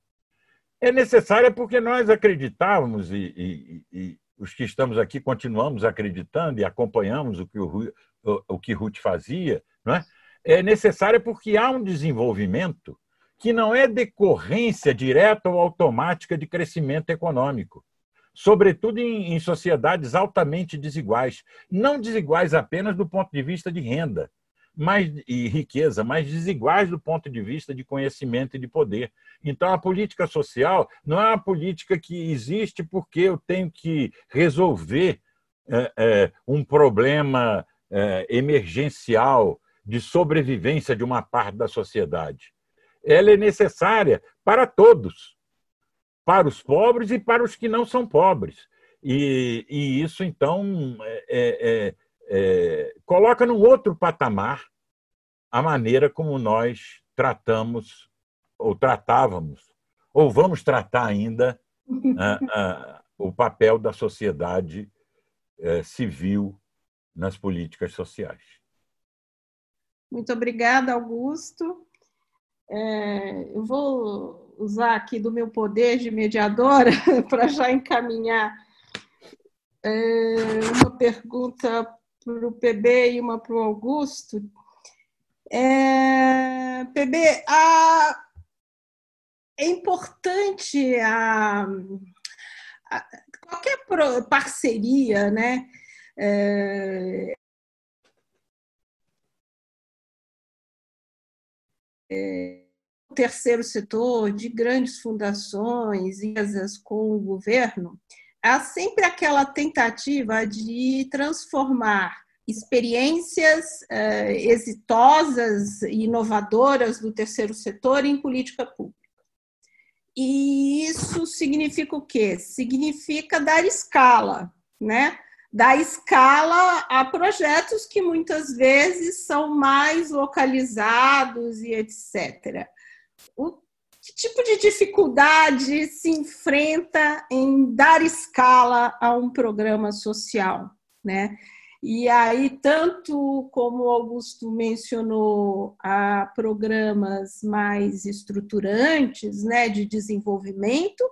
É necessária porque nós acreditávamos, e, e, e os que estamos aqui continuamos acreditando e acompanhamos o que o, o, que Ruth fazia, não é? É necessária porque há um desenvolvimento que não é decorrência direta ou automática de crescimento econômico, sobretudo em, em sociedades altamente desiguais, não desiguais apenas do ponto de vista de renda, mas, e riqueza, mas desiguais do ponto de vista de conhecimento e de poder. Então, a política social não é uma política que existe porque eu tenho que resolver é, é, um problema é, emergencial de sobrevivência de uma parte da sociedade. Ela é necessária para todos, para os pobres e para os que não são pobres. E, e isso, então, é, é, é, coloca num outro patamar a maneira como nós tratamos, ou tratávamos, ou vamos tratar ainda a, <laughs> a, o papel da sociedade é, civil nas políticas sociais. Muito obrigada, Augusto. É, eu vou usar aqui do meu poder de mediadora <laughs> para já encaminhar é, uma pergunta para o PB e uma para o Augusto. É, PB, a, é importante a, a qualquer parceria, né? É, é, o terceiro setor, de grandes fundações, empresas com o governo, há sempre aquela tentativa de transformar experiências uh, exitosas e inovadoras do terceiro setor em política pública. E isso significa o quê? Significa dar escala, né? Dar escala a projetos que muitas vezes são mais localizados e etc. O que tipo de dificuldade se enfrenta em dar escala a um programa social, né? E aí, tanto como Augusto mencionou, há programas mais estruturantes né, de desenvolvimento,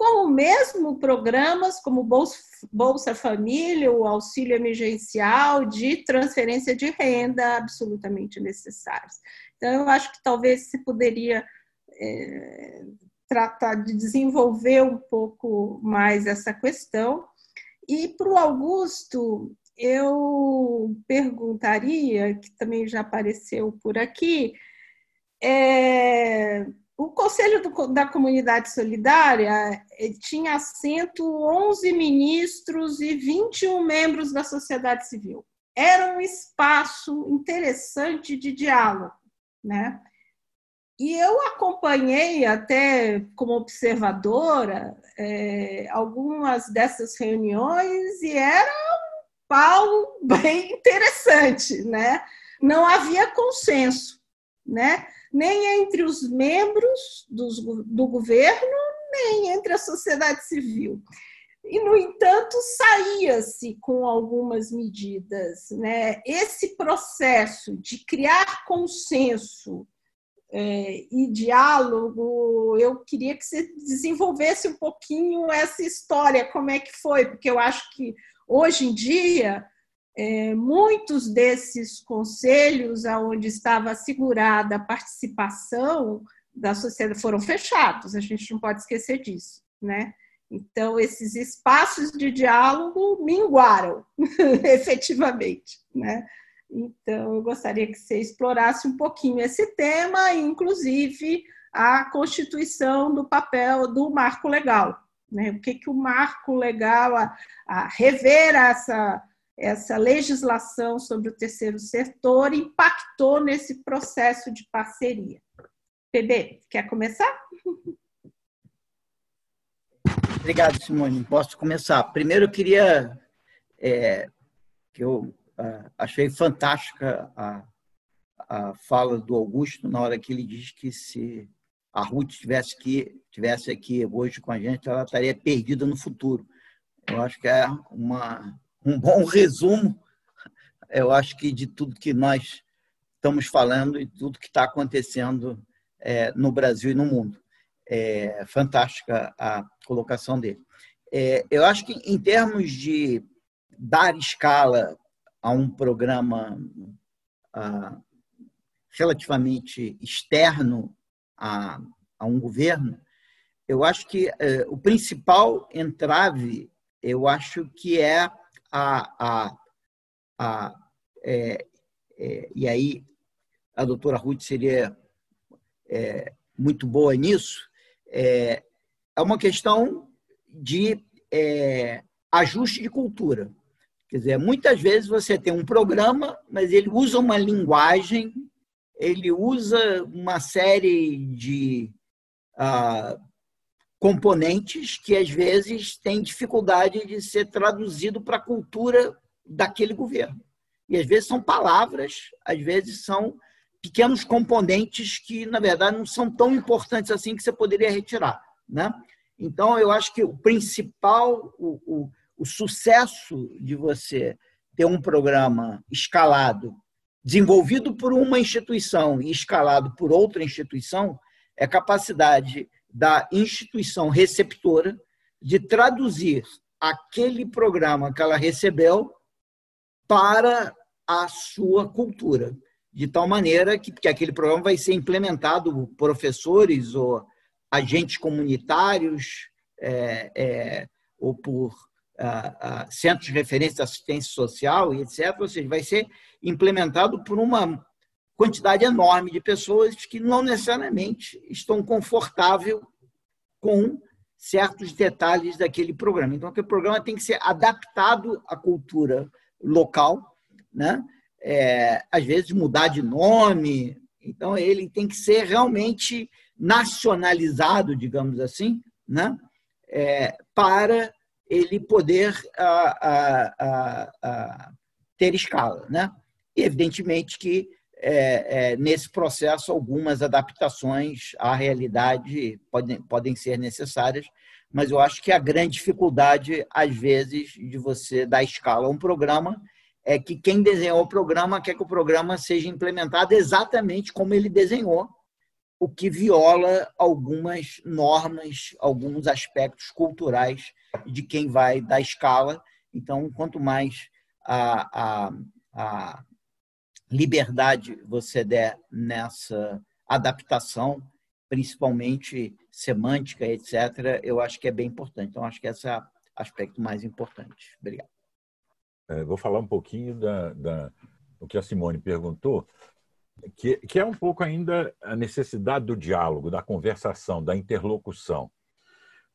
como mesmo programas como Bolsa, Bolsa Família, o auxílio emergencial de transferência de renda absolutamente necessários. Então, eu acho que talvez se poderia é, tratar de desenvolver um pouco mais essa questão. E para o Augusto, eu perguntaria, que também já apareceu por aqui, é, o Conselho do, da Comunidade Solidária eh, tinha assento 11 ministros e 21 membros da sociedade civil. Era um espaço interessante de diálogo, né? E eu acompanhei até como observadora é, algumas dessas reuniões e era Paulo <laughs> bem interessante, né? Não havia consenso, né? Nem entre os membros dos, do governo, nem entre a sociedade civil. E, no entanto, saía-se com algumas medidas. Né? Esse processo de criar consenso é, e diálogo, eu queria que você desenvolvesse um pouquinho essa história, como é que foi, porque eu acho que hoje em dia é, muitos desses conselhos onde estava assegurada a participação da sociedade foram fechados, a gente não pode esquecer disso, né? Então, esses espaços de diálogo minguaram, <laughs> efetivamente, né? Então, eu gostaria que você explorasse um pouquinho esse tema, inclusive a constituição do papel do marco legal. Né? O que, que o marco legal, a, a rever essa, essa legislação sobre o terceiro setor impactou nesse processo de parceria. PB, quer começar? Obrigado, Simone. Posso começar. Primeiro, eu queria é, que eu uh, achei fantástica a, a fala do Augusto na hora que ele diz que se a Ruth tivesse aqui, tivesse aqui hoje com a gente, ela estaria perdida no futuro. Eu acho que é uma, um bom resumo, eu acho que de tudo que nós estamos falando e tudo que está acontecendo é, no Brasil e no mundo. É fantástica a colocação dele. É, eu acho que em termos de dar escala a um programa relativamente externo a, a, um governo, eu acho que eh, o principal entrave, eu acho que é a, a, a é, é, e aí a doutora Ruth seria é, muito boa nisso, é, é uma questão de é, ajuste de cultura. Quer dizer, muitas vezes você tem um programa, mas ele usa uma linguagem, ele usa uma série de ah, componentes que às vezes têm dificuldade de ser traduzido para a cultura daquele governo. E às vezes são palavras, às vezes são pequenos componentes que, na verdade, não são tão importantes assim que você poderia retirar. Né? Então, eu acho que o principal, o, o, o sucesso de você ter um programa escalado, desenvolvido por uma instituição e escalado por outra instituição, é a capacidade da instituição receptora de traduzir aquele programa que ela recebeu para a sua cultura, de tal maneira que, que aquele programa vai ser implementado por professores ou agentes comunitários é, é, ou por centros de referência de assistência social e etc. Ou seja, vai ser implementado por uma quantidade enorme de pessoas que não necessariamente estão confortáveis com certos detalhes daquele programa. Então, aquele programa tem que ser adaptado à cultura local, né? É, às vezes mudar de nome. Então, ele tem que ser realmente nacionalizado, digamos assim, né? É, para ele poder a, a, a, ter escala. Né? E, evidentemente, que é, é, nesse processo algumas adaptações à realidade podem, podem ser necessárias, mas eu acho que a grande dificuldade, às vezes, de você dar escala a um programa é que quem desenhou o programa quer que o programa seja implementado exatamente como ele desenhou, o que viola algumas normas, alguns aspectos culturais de quem vai dar escala. Então, quanto mais a, a, a liberdade você der nessa adaptação, principalmente semântica, etc., eu acho que é bem importante. Então, acho que esse é o aspecto mais importante. Obrigado. É, vou falar um pouquinho da, da, do que a Simone perguntou, que, que é um pouco ainda a necessidade do diálogo, da conversação, da interlocução.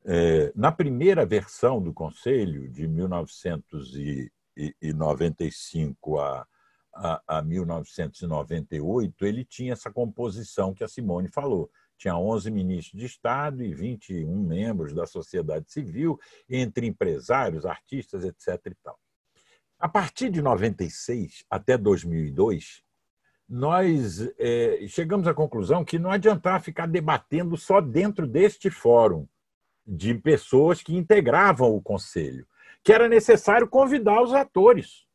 É, na primeira versão do Conselho, de 1995 a, a, a 1998, ele tinha essa composição que a Simone falou. Tinha 11 ministros de Estado e 21 membros da sociedade civil, entre empresários, artistas, etc. E tal. A partir de 96 até 2002, nós é, chegamos à conclusão que não adiantava ficar debatendo só dentro deste fórum de pessoas que integravam o conselho, que era necessário convidar os atores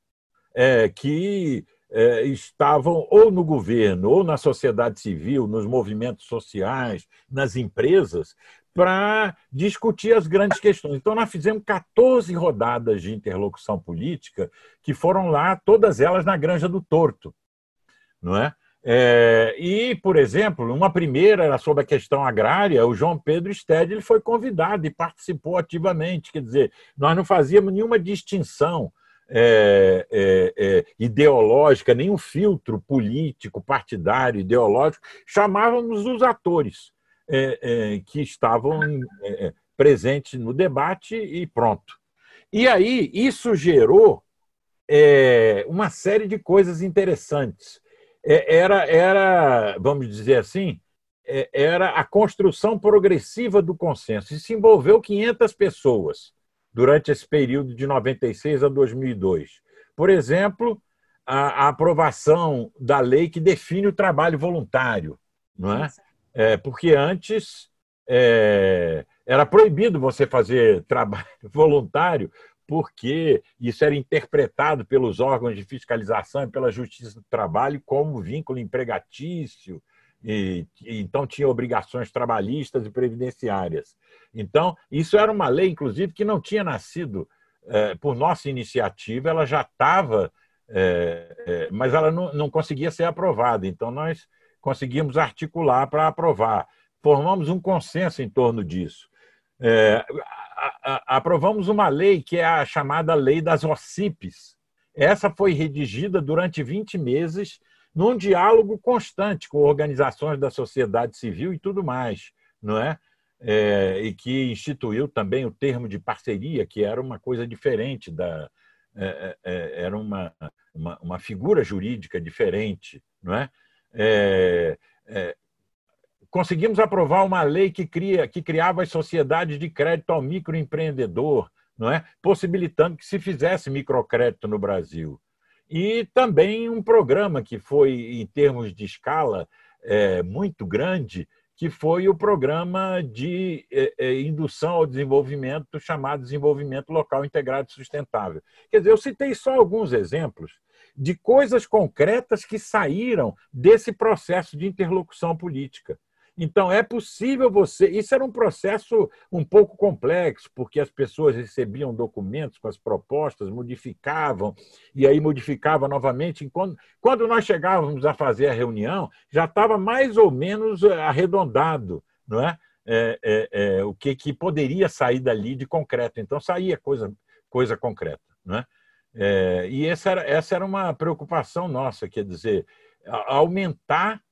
é, que é, estavam ou no governo, ou na sociedade civil, nos movimentos sociais, nas empresas, para discutir as grandes questões. Então, nós fizemos 14 rodadas de interlocução política, que foram lá, todas elas na Granja do Torto não é? É, e, por exemplo, uma primeira era sobre a questão agrária, o João Pedro Stede ele foi convidado e participou ativamente. Quer dizer, nós não fazíamos nenhuma distinção é, é, é ideológica, nenhum filtro político, partidário, ideológico, chamávamos os atores é, é, que estavam presentes no debate e pronto. E aí, isso gerou uma série de coisas interessantes. Era, era, vamos dizer assim, era a construção progressiva do consenso. E se envolveu 500 pessoas durante esse período de 96 a 2002. Por exemplo, a, a aprovação da lei que define o trabalho voluntário, não é? é porque antes é, era proibido você fazer <laughs> trabalho voluntário porque isso era interpretado pelos órgãos de fiscalização e pela Justiça do Trabalho como vínculo empregatício, e, então tinha obrigações trabalhistas e previdenciárias. Então, isso era uma lei, inclusive, que não tinha nascido é, por nossa iniciativa, ela já estava, é, é, mas ela não, não conseguia ser aprovada. Então, nós conseguimos articular para aprovar. Formamos um consenso em torno disso. É, aprovamos uma lei que é a chamada Lei das OCIPs. Essa foi redigida durante 20 meses num diálogo constante com organizações da sociedade civil e tudo mais, não é? é e que instituiu também o termo de parceria, que era uma coisa diferente da é, é, é era uma, uma, uma, figura jurídica diferente, não é? é, é conseguimos aprovar uma lei que, cria, que criava as sociedades de crédito ao microempreendedor, não é? possibilitando que se fizesse microcrédito no Brasil. E também um programa que foi, em termos de escala, é, muito grande, que foi o programa de é, é, indução ao desenvolvimento chamado Desenvolvimento Local Integrado e Sustentável. Quer dizer, eu citei só alguns exemplos de coisas concretas que saíram desse processo de interlocução política. Então, é possível você. Isso era um processo um pouco complexo, porque as pessoas recebiam documentos com as propostas, modificavam, e aí modificava novamente. Quando, nós chegávamos a fazer a reunião, já estava mais ou menos eh, arredondado, não é? é, é, é o que, que poderia sair dali de concreto. Então, saía coisa, coisa concreta. Não é? É, e essa era, essa era uma preocupação nossa, quer dizer, aumentar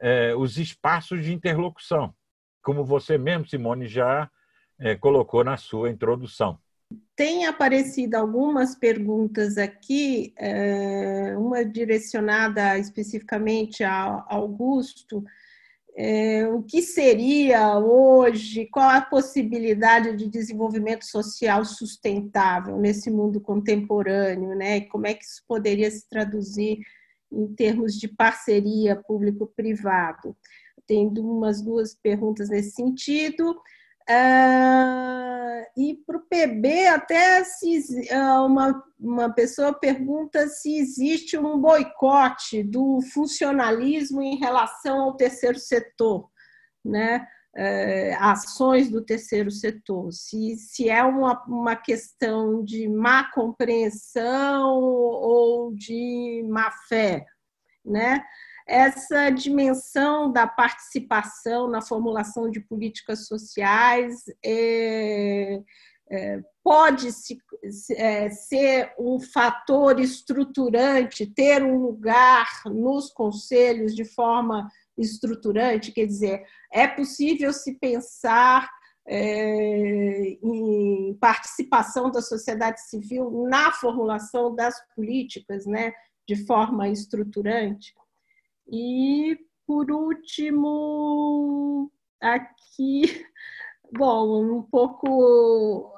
é, os espaços de interlocução, como você mesmo, Simone, já é, colocou na sua introdução. Tem aparecido algumas perguntas aqui, é, uma direcionada especificamente a Augusto. É, o que seria hoje, qual a possibilidade de desenvolvimento social sustentável nesse mundo contemporâneo, né? Como é que isso poderia se traduzir em termos de parceria público-privado? Tem umas duas perguntas nesse sentido. Uh, e para o PB, até se, uh, uma, uma pessoa pergunta se existe um boicote do funcionalismo em relação ao terceiro setor, né? Eh, ações do terceiro setor, se, se é uma, uma questão de má compreensão ou de má fé, né? Essa dimensão da participação na formulação de políticas sociais é, é, pode se, é, ser um fator estruturante, ter um lugar nos conselhos de forma estruturante, quer dizer, é possível se pensar é, em participação da sociedade civil na formulação das políticas, né, de forma estruturante. E, por último, aqui, <laughs> bom, um pouco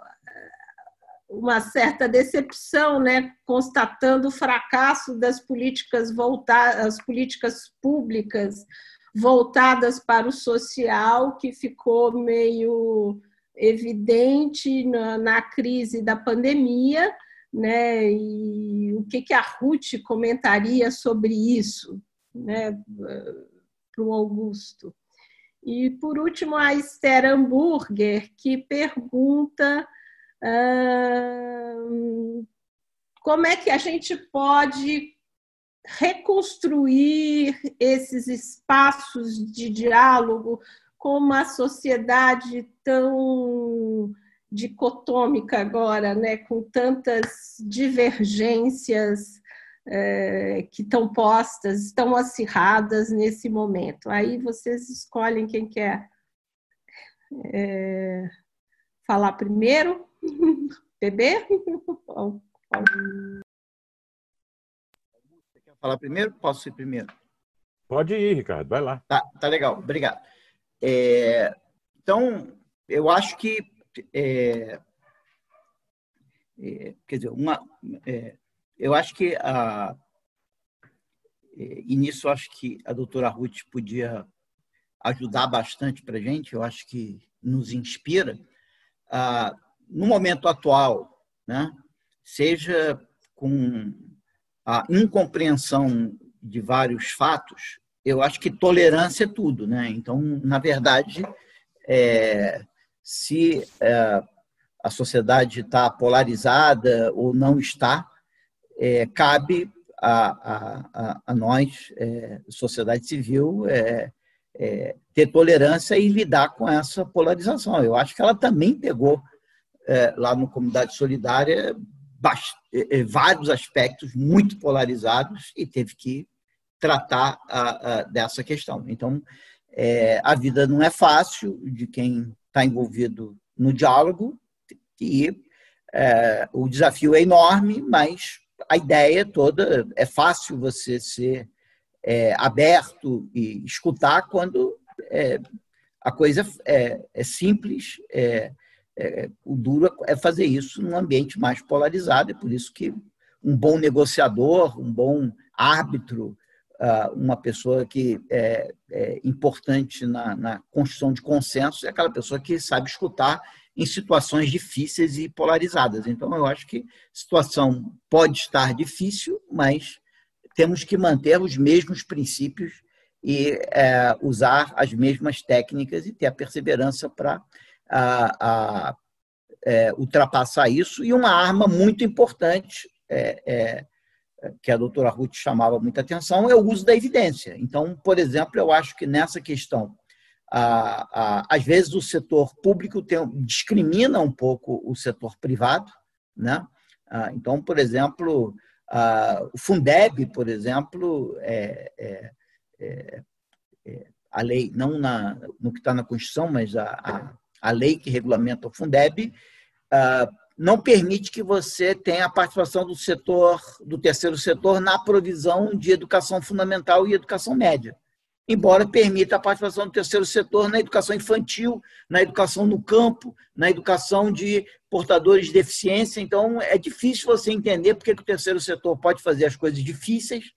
uma certa decepção, né, constatando o fracasso das políticas voltadas, as políticas públicas voltadas para o social, que ficou meio evidente na, na crise da pandemia, né? E o que, que a Ruth comentaria sobre isso, né, para o Augusto? E por último, a Esther Hamburger, que pergunta como é que a gente pode reconstruir esses espaços de diálogo com uma sociedade tão dicotômica agora, né, com tantas divergências é, que estão postas, estão acirradas nesse momento. Aí vocês escolhem quem quer é, falar primeiro. Bebê? Você <laughs> quer falar primeiro? Posso ir primeiro? Pode ir, Ricardo, vai lá. Tá, tá legal, obrigado. É, então, eu acho que. É, é, quer dizer, uma, é, eu acho que. A, é, e nisso eu acho que a doutora Ruth podia ajudar bastante para a gente, eu acho que nos inspira. Ah, no momento atual, né, seja com a incompreensão de vários fatos, eu acho que tolerância é tudo. Né? Então, na verdade, é, se é, a sociedade está polarizada ou não está, é, cabe a, a, a nós, é, sociedade civil, é, é, ter tolerância e lidar com essa polarização. Eu acho que ela também pegou é, lá no Comunidade Solidária é, é, vários aspectos muito polarizados e teve que tratar a, a, dessa questão. Então, é, a vida não é fácil de quem está envolvido no diálogo e é, o desafio é enorme, mas a ideia toda é fácil você ser é, aberto e escutar quando é, a coisa é, simples, é, é, o duro é fazer isso num ambiente mais polarizado, é por isso que um bom negociador, um bom árbitro, uh, uma pessoa que é, é importante na, na, construção de consenso é aquela pessoa que sabe escutar em situações difíceis e polarizadas. Então, eu acho que a situação pode estar difícil, mas temos que manter os mesmos princípios e é, usar as mesmas técnicas e ter a perseverança para a, a é, ultrapassar isso. E uma arma muito importante, é, é, que a doutora Ruth chamava muita atenção, é o uso da evidência. Então, por exemplo, eu acho que nessa questão, a, a, às vezes o setor público tem, discrimina um pouco o setor privado. Né? Ah, então, por exemplo, o Fundeb, por exemplo, é, é, é, é, a lei, não na, no que está na Constituição, mas a, a, lei que regulamenta o Fundeb, uh, não permite que você tenha a participação do setor, do terceiro setor, na provisão de educação fundamental e educação média. Embora permita a participação do terceiro setor na educação infantil, na educação no campo, na educação de portadores de deficiência. Então, é difícil você entender porque que o terceiro setor pode fazer as coisas difíceis,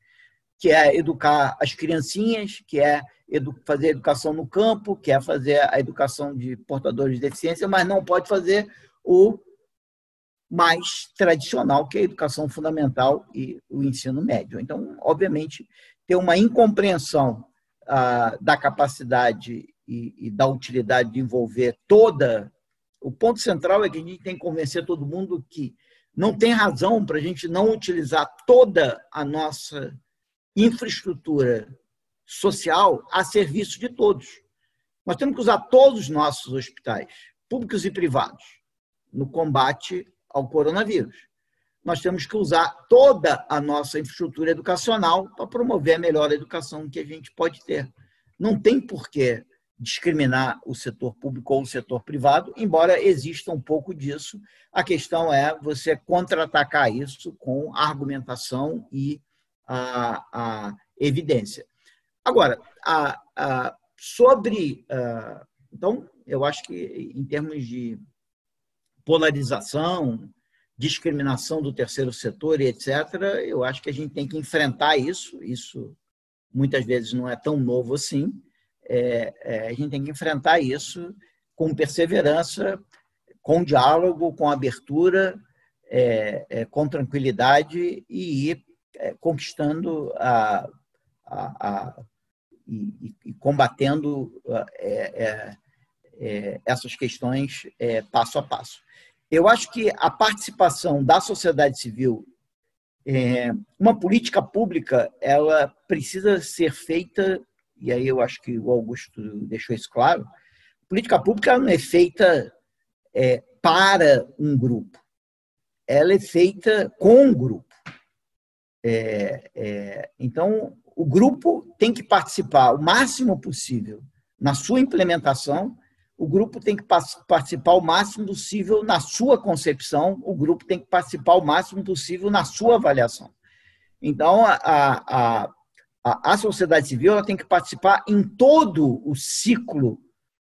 que é educar as criancinhas, que é fazer educação no campo, que é fazer a educação de portadores de deficiência, mas não pode fazer o mais tradicional, que é a educação fundamental e o ensino médio. Então, obviamente, tem uma incompreensão ah, da capacidade e, e da utilidade de envolver toda. O ponto central é que a gente tem que convencer todo mundo que não tem razão para a gente não utilizar toda a nossa infraestrutura social a serviço de todos. Nós temos que usar todos os nossos hospitais, públicos e privados, no combate ao coronavírus. Nós temos que usar toda a nossa infraestrutura educacional para promover a melhor educação que a gente pode ter. Não tem por que discriminar o setor público ou o setor privado, embora exista um pouco disso. A questão é você contra-atacar isso com argumentação e a, a evidência. Agora, a, a, sobre. A, então, eu acho que em termos de polarização, discriminação do terceiro setor e etc., eu acho que a gente tem que enfrentar isso. Isso muitas vezes não é tão novo assim. É, é, a gente tem que enfrentar isso com perseverança, com diálogo, com abertura, é, é com tranquilidade e ir é, conquistando a, a, a e, e, combatendo é, essas questões passo a passo. Eu acho que a participação da sociedade civil, é, uma política pública, ela precisa ser feita, e aí eu acho que o Augusto deixou isso claro, política pública não é feita é, para um grupo, ela é feita com um grupo. É, é, então, o grupo tem que participar o máximo possível na sua implementação o grupo tem que participar o máximo possível na sua concepção, o grupo tem que participar o máximo possível na sua avaliação. Então, a, a, a, a sociedade civil ela tem que participar em todo o ciclo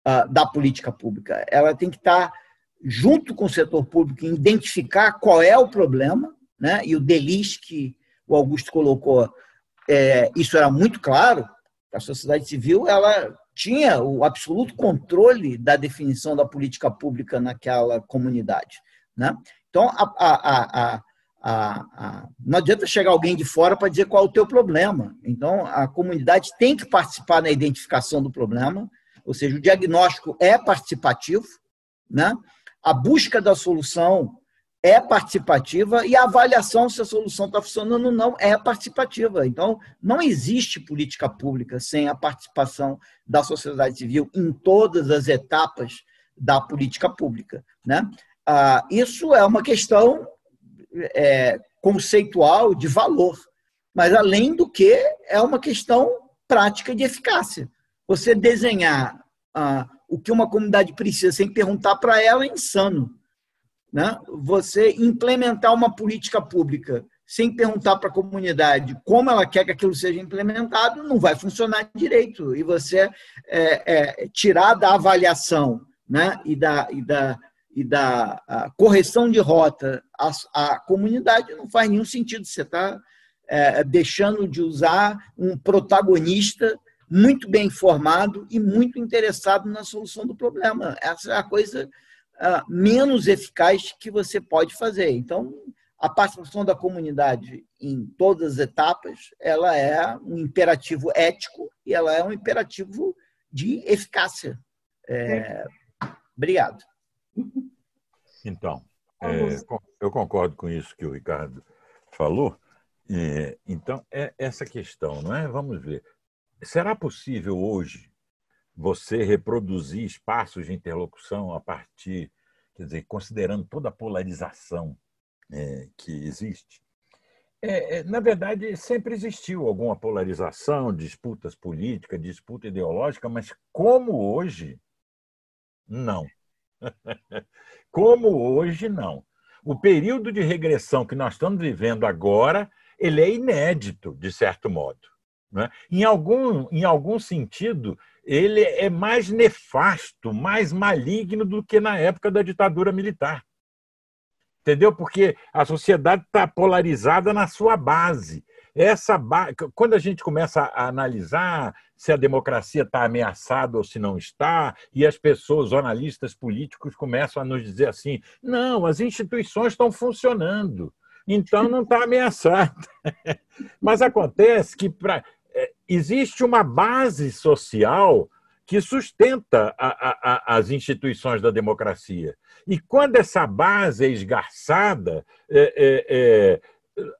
uh, da política pública. Ela tem que estar junto com o setor público identificar qual é o problema, né? e o delis que o Augusto colocou, é, isso era muito claro, a sociedade civil ela tinha o absoluto controle da definição da política pública naquela comunidade. Né? Então, a, a, a, não adianta chegar alguém de fora para dizer qual é o teu problema. Então, a comunidade tem que participar na identificação do problema, ou seja, o diagnóstico é participativo, né? a busca da solução é participativa e a avaliação se a solução está funcionando ou não é participativa. Então, não existe política pública sem a participação da sociedade civil em todas as etapas da política pública. Né? Ah, isso é uma questão é, conceitual de valor, mas, além do que, é uma questão prática de eficácia. Você desenhar ah, o que uma comunidade precisa sem perguntar para ela é insano né? você implementar uma política pública sem perguntar para a comunidade como ela quer que aquilo seja implementado, não vai funcionar direito. E você é, é, tirar da avaliação né? e da, e da, e da correção de rota a, comunidade não faz nenhum sentido. Você está é, deixando de usar um protagonista muito bem informado e muito interessado na solução do problema. Essa é a coisa uh, menos eficaz que você pode fazer. Então, a participação da comunidade em todas as etapas, ela é um imperativo ético e ela é um imperativo de eficácia. É... Obrigado. Então, é, eu concordo com isso que o Ricardo falou. É, então, é essa questão, não é? Vamos ver. Será possível hoje você reproduzir espaços de interlocução a partir, quer dizer, considerando toda a polarização é, que existe. É, é, na verdade, sempre existiu alguma polarização, disputas políticas, disputa ideológica, mas como hoje, não. <laughs> como hoje, não. O período de regressão que nós estamos vivendo agora, ele é inédito, de certo modo. Né? Em, algum, em algum sentido, ele é mais nefasto, mais maligno do que na época da ditadura militar. Entendeu? Porque a sociedade está polarizada na sua base. Essa ba... Quando a gente começa a analisar se a democracia está ameaçada ou se não está, e as pessoas, jornalistas políticos, começam a nos dizer assim: não, as instituições estão funcionando, então não está ameaçada. <laughs> Mas acontece que existe uma base social que sustenta a, a, a, as instituições da democracia. E quando essa base é esgarçada, é, é, é,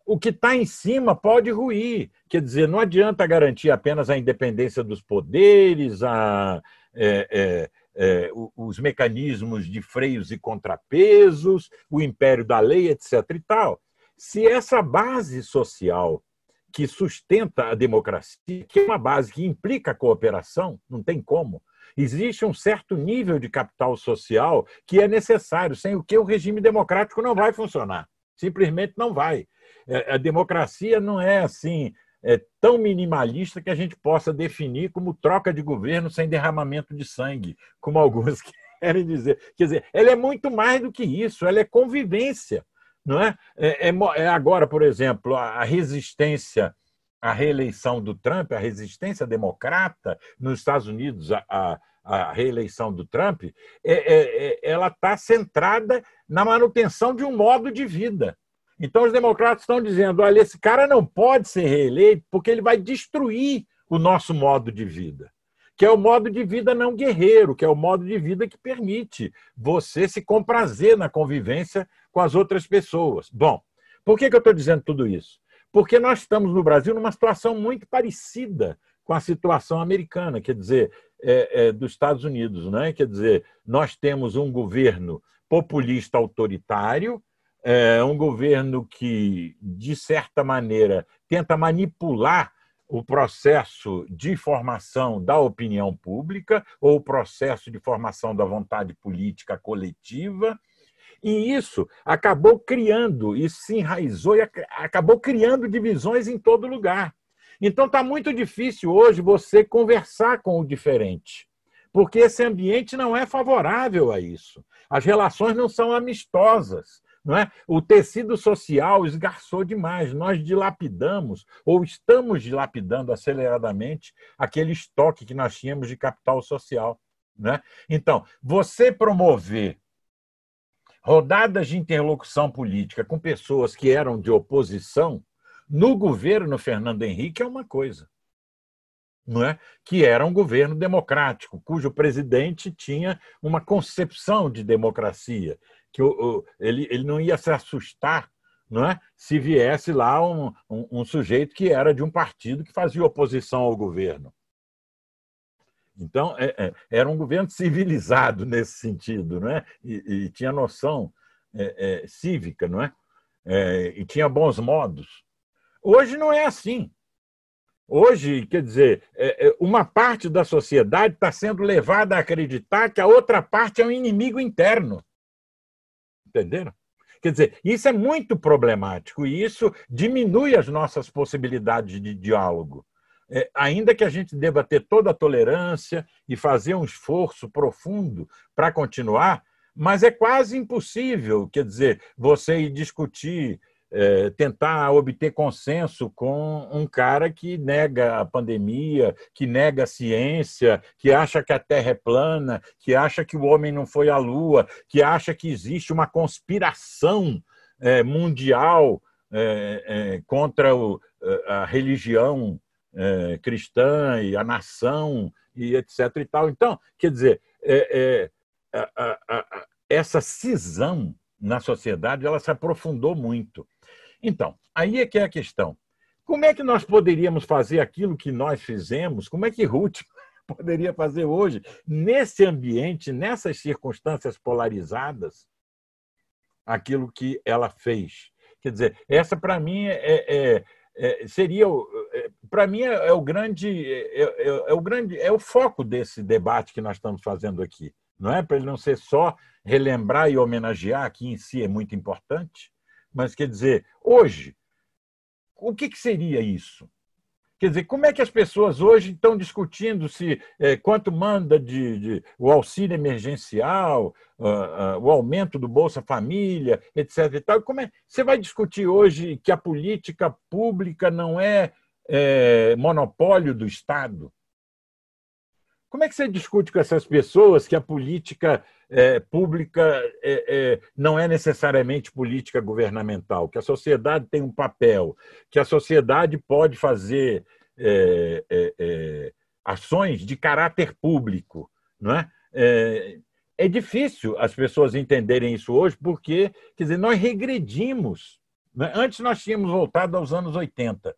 o que está em cima pode ruir. Quer dizer, não adianta garantir apenas a independência dos poderes, a, é, é, os mecanismos de freios e contrapesos, o império da lei, etc. e tal. Se essa base social que sustenta a democracia, que é uma base que implica a cooperação, não tem como. Existe um certo nível de capital social que é necessário, sem o que o regime democrático não vai funcionar. Simplesmente não vai. É, a democracia não é assim é tão minimalista que a gente possa definir como troca de governo sem derramamento de sangue, como <laughs> alguns querem dizer. Quer dizer, ela é muito mais do que isso, ela é convivência. Não é? É, é, é agora, por exemplo, a resistência à reeleição do Trump, a resistência democrata nos Estados Unidos, a, a reeleição do Trump, é, é, é ela está centrada na manutenção de um modo de vida. Então, os democratas estão dizendo: olha, esse cara não pode ser reeleito porque ele vai destruir o nosso modo de vida que é o modo de vida não guerreiro, que é o modo de vida que permite você se comprazer na convivência com as outras pessoas. Bom, por que, que eu estou dizendo tudo isso? Porque nós estamos no Brasil numa situação muito parecida com a situação americana, quer dizer, é, é, dos Estados Unidos, né? Quer dizer, nós temos um governo populista autoritário, é, um governo que, de certa maneira, tenta manipular o processo de formação da opinião pública ou o processo de formação da vontade política coletiva. E isso acabou criando, isso se enraizou e acabou criando divisões em todo lugar. Então está muito difícil hoje você conversar com o diferente, porque esse ambiente não é favorável a isso. As relações não são amistosas. Não é? O tecido social esgarçou demais. Nós dilapidamos, ou estamos dilapidando aceleradamente, aquele estoque que nós tínhamos de capital social. Né? Então, você promover rodadas de interlocução política com pessoas que eram de oposição no governo Fernando Henrique é uma coisa. Não é? Que era um governo democrático, cujo presidente tinha uma concepção de democracia que o, o, ele, ele não ia se assustar não é? se viesse lá um, um, um, sujeito que era de um partido que fazia oposição ao governo. Então, é, é, era um governo civilizado nesse sentido, não é? e, e tinha noção é, é cívica, não é? é? e tinha bons modos. Hoje não é assim. Hoje, quer dizer, é, uma parte da sociedade está sendo levada a acreditar que a outra parte é um inimigo interno. Entenderam? Quer dizer, isso é muito problemático e isso diminui as nossas possibilidades de diálogo. É, ainda que a gente deva ter toda a tolerância e fazer um esforço profundo para continuar, mas é quase impossível, quer dizer, você ir discutir é, tentar obter consenso com um cara que nega a pandemia, que nega a ciência, que acha que a Terra é plana, que acha que o homem não foi à Lua, que acha que existe uma conspiração é, mundial é, é contra o, a religião é, cristã e a nação e etc. E tal. Então, quer dizer, é, a, a, a, essa cisão na sociedade ela se aprofundou muito. Então, aí é que é a questão. Como é que nós poderíamos fazer aquilo que nós fizemos? Como é que Ruth <laughs> poderia fazer hoje, nesse ambiente, nessas circunstâncias polarizadas, aquilo que ela fez? Quer dizer, essa para mim é, é, é, seria, é, para mim é, é, o grande, é, é, é, o grande, é o foco desse debate que nós estamos fazendo aqui, não é para ele não ser só relembrar e homenagear, que em si é muito importante, mas quer dizer, hoje, o que, que seria isso? Quer dizer, como é que as pessoas hoje estão discutindo se é, quanto manda de, de, o auxílio emergencial, uh, uh, o aumento do Bolsa Família, etc. E tal. Como é, você vai discutir hoje que a política pública não é, é monopólio do Estado? Como é que você discute com essas pessoas que a política é, pública é, é, não é necessariamente política governamental, que a sociedade tem um papel, que a sociedade pode fazer é, é, é, ações de caráter público. Não é? é? difícil as pessoas entenderem isso hoje, porque quer dizer, nós regredimos. Né? Antes nós tínhamos voltado aos anos 80.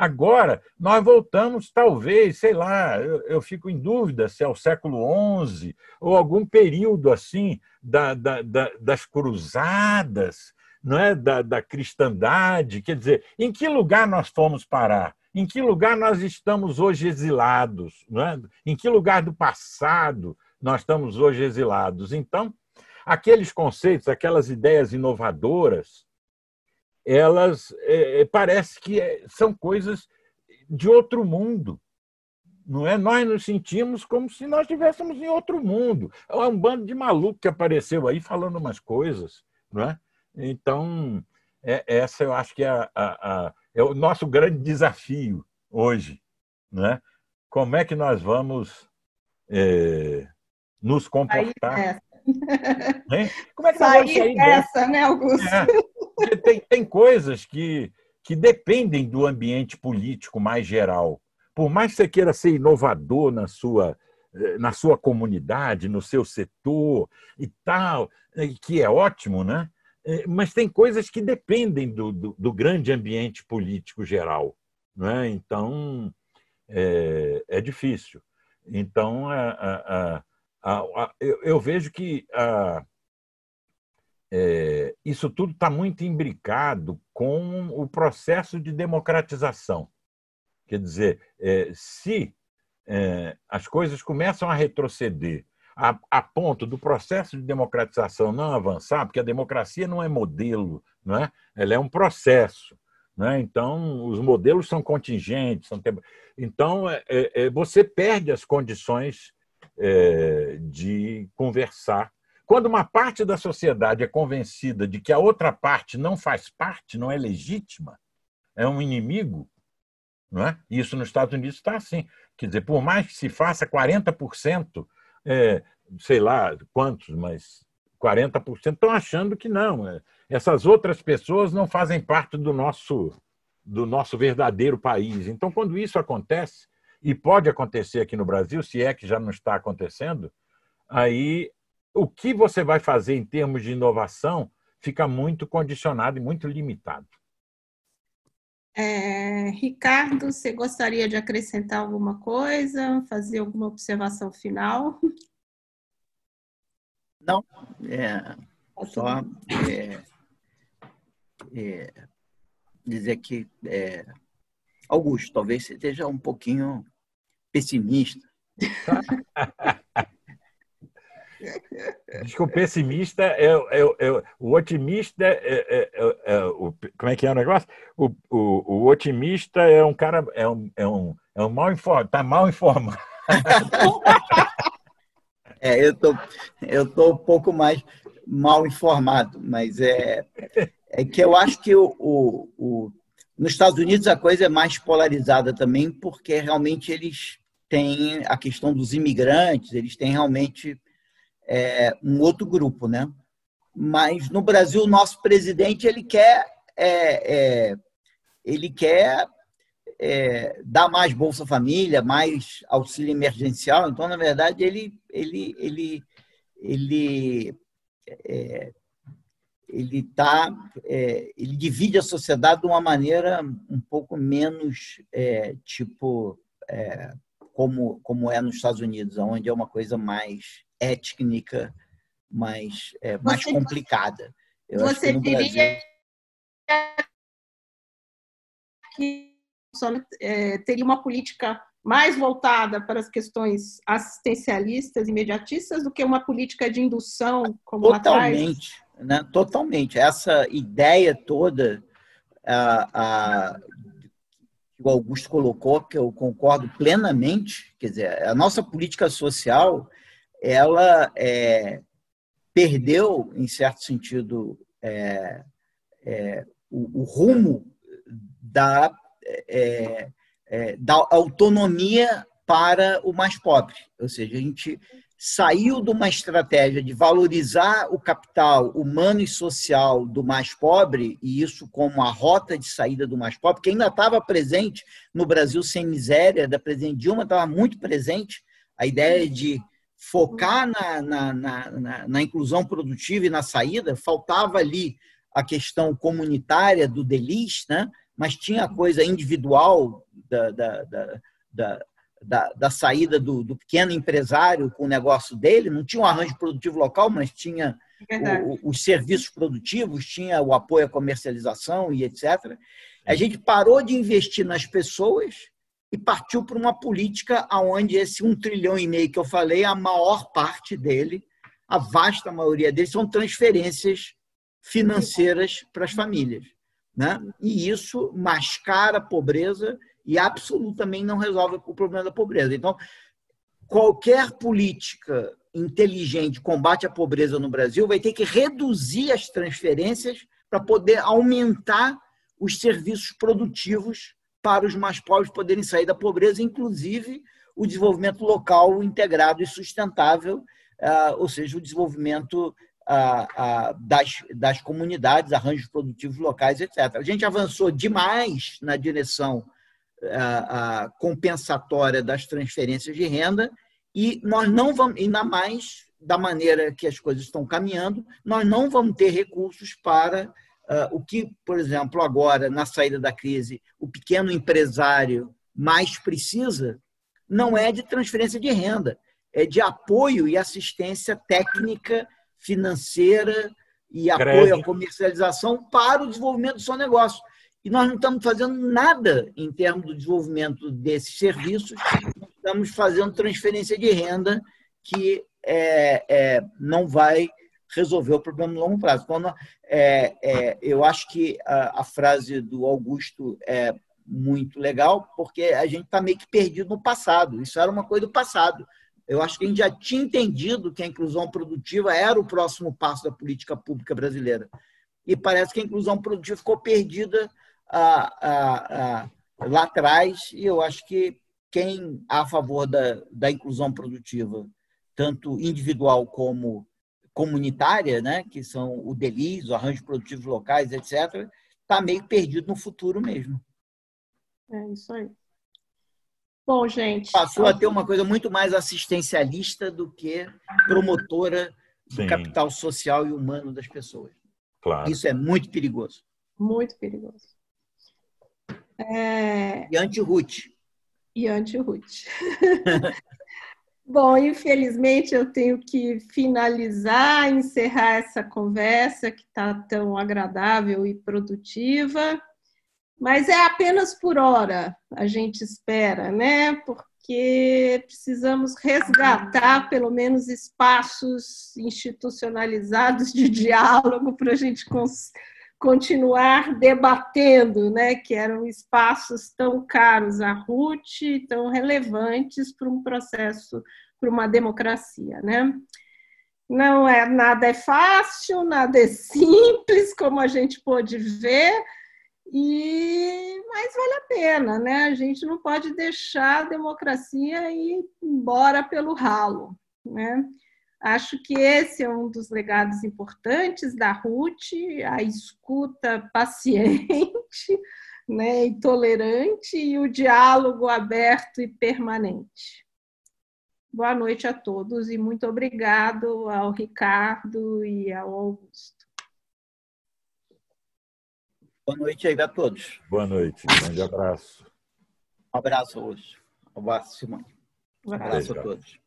Agora, nós voltamos, talvez, sei lá, eu, eu, fico em dúvida se é o século XI ou algum período assim da, da, da, das cruzadas, não é? da, da cristandade. Quer dizer, em que lugar nós fomos parar? Em que lugar nós estamos hoje exilados? Não é? Em que lugar do passado nós estamos hoje exilados? Então, aqueles conceitos, aquelas ideias inovadoras, elas é, é, parece que é, são coisas de outro mundo. Não é? Nós nos sentimos como se nós estivéssemos em outro mundo. É um bando de maluco que apareceu aí falando umas coisas, não é? Então, é, essa eu acho que é, a, a, é o nosso grande desafio hoje. Né? Como é que nós vamos é, nos comportar? Como é que sair, sair dessa, dessa? né, Augusto? É, tem, tem coisas que, que dependem do ambiente político mais geral. Por mais que você queira ser inovador na sua, eh, na sua comunidade, no seu setor e tal, que é ótimo, né? É, mas tem coisas que dependem do, do, do grande ambiente político geral. Né? Então, é, é difícil. Então, a, a, a, eu, eu, vejo que é, isso tudo está muito imbricado com o processo de democratização. Quer dizer, é, se é, as coisas começam a retroceder a, a, ponto do processo de democratização não avançar, porque a democracia não é modelo, não é? ela é um processo. Né? Então, os modelos são contingentes. São... Então, é, é, é, você perde as condições é, de conversar. Quando uma parte da sociedade é convencida de que a outra parte não faz parte, não é legítima, é um inimigo, não é? isso nos Estados Unidos está assim. Quer dizer, por mais que se faça 40% é, sei lá quantos, mas 40% estão achando que não. É, essas outras pessoas não fazem parte do nosso, do nosso verdadeiro país. Então, quando isso acontece, e pode acontecer aqui no Brasil, se é que já não está acontecendo, aí o que você vai fazer em termos de inovação fica muito condicionado e muito limitado. É, Ricardo, você gostaria de acrescentar alguma coisa, fazer alguma observação final? Não, é, só é, é, dizer que é, Augusto, talvez você esteja um pouquinho pessimista. <laughs> Diz que o pessimista é, é, é o otimista é, é, é, é, o, como é que é o negócio? O, o, o otimista é um cara é um, é um, é um mal informado, está mal informado. <laughs> é, eu tô eu tô um pouco mais mal informado, mas é é que eu acho que o, o, o nos Estados Unidos a coisa é mais polarizada também, porque realmente eles têm a questão dos imigrantes, eles têm realmente é, um outro grupo, né? Mas no Brasil, o nosso presidente ele quer, é, é, ele quer é, dar mais Bolsa Família, mais auxílio emergencial. Então, na verdade, ele, ele, ele, ele, é, ele tá, é, ele divide a sociedade de uma maneira um pouco menos tipo como, como é nos Estados Unidos, onde é uma coisa mais étnica mais, é, mais você, complicada. Eu você diria Brasil... que é, teria uma política mais voltada para as questões assistencialistas, imediatistas, do que uma política de indução como Totalmente, né? Totalmente. Essa ideia toda a, a, que o Augusto colocou, que eu concordo plenamente, quer dizer, a nossa política social ela é, perdeu, em certo sentido, é, é, o, o, rumo da, é, é, da autonomia para o mais pobre. Ou seja, a gente saiu de uma estratégia de valorizar o capital humano e social do mais pobre, e isso como a rota de saída do mais pobre, que ainda estava presente no Brasil sem miséria, da presidente Dilma estava muito presente, a ideia de focar na, na, na, na, inclusão produtiva e na saída, faltava ali a questão comunitária do delis, né? mas tinha a coisa individual da, da, da, da, da, da saída do, do, pequeno empresário com o negócio dele, não tinha um arranjo produtivo local, mas tinha o, os serviços produtivos, tinha o apoio à comercialização e etc. A gente parou de investir nas pessoas e partiu para uma política onde esse um trilhão e meio que eu falei, a maior parte dele, a vasta maioria deles, são transferências financeiras para as famílias. Né? E isso mascara a pobreza e absolutamente não resolve o problema da pobreza. Então, qualquer política inteligente combate à pobreza no Brasil vai ter que reduzir as transferências para poder aumentar os serviços produtivos para os mais pobres poderem sair da pobreza, inclusive o desenvolvimento local integrado e sustentável, ah, ou seja, o desenvolvimento ah, ah, das, das comunidades, arranjos produtivos locais, etc. A gente avançou demais na direção compensatória das transferências de renda e nós não vamos, ainda mais da maneira que as coisas estão caminhando, nós não vamos ter recursos para o que, por exemplo, agora, na saída da crise, o pequeno empresário mais precisa não é de transferência de renda, é de apoio e assistência técnica, financeira e apoio à comercialização para o desenvolvimento do seu negócio. E nós não estamos fazendo nada em termos do desenvolvimento desses serviços, estamos fazendo transferência de renda que é, é, não vai resolver o problema no longo prazo. Então, é, é, eu acho que a, a, frase do Augusto é muito legal, porque a gente está meio que perdido no passado. Isso era uma coisa do passado. Eu acho que a gente já tinha entendido que a inclusão produtiva era o próximo passo da política pública brasileira. E parece que a inclusão produtiva ficou perdida lá atrás, e eu acho que quem é a favor da, da inclusão produtiva, tanto individual como comunitária, né, que são o DELIS, o arranjo produtivos locais, etc., está meio perdido no futuro mesmo. É isso aí. Bom, gente. Passou a ter uma coisa muito mais assistencialista do que promotora do Sim. capital social e humano das pessoas. Claro. Isso é muito perigoso. Muito perigoso. É... E anti-Ruth. E anti-Ruth. <laughs> Bom, infelizmente eu tenho que finalizar, encerrar essa conversa que está tão agradável e produtiva, mas é apenas por hora, a gente espera, né? Porque precisamos resgatar pelo menos espaços institucionalizados de diálogo para a gente continuar debatendo, né? Que eram espaços tão caros à Ruth, tão relevantes para um processo para uma democracia, né? Não é nada é fácil, nada é simples, como a gente pôde ver, e mas vale a pena, né? A gente não pode deixar a democracia ir embora pelo ralo, né? Acho que esse é um dos legados importantes da Ruth, a escuta paciente, <laughs> né, e tolerante e o diálogo aberto e permanente. Boa noite a todos e muito obrigado ao Ricardo e ao Augusto. Boa noite aí a todos. Boa noite, um grande abraço. Um abraço hoje. Um abraço, Simone. Um abraço a todos.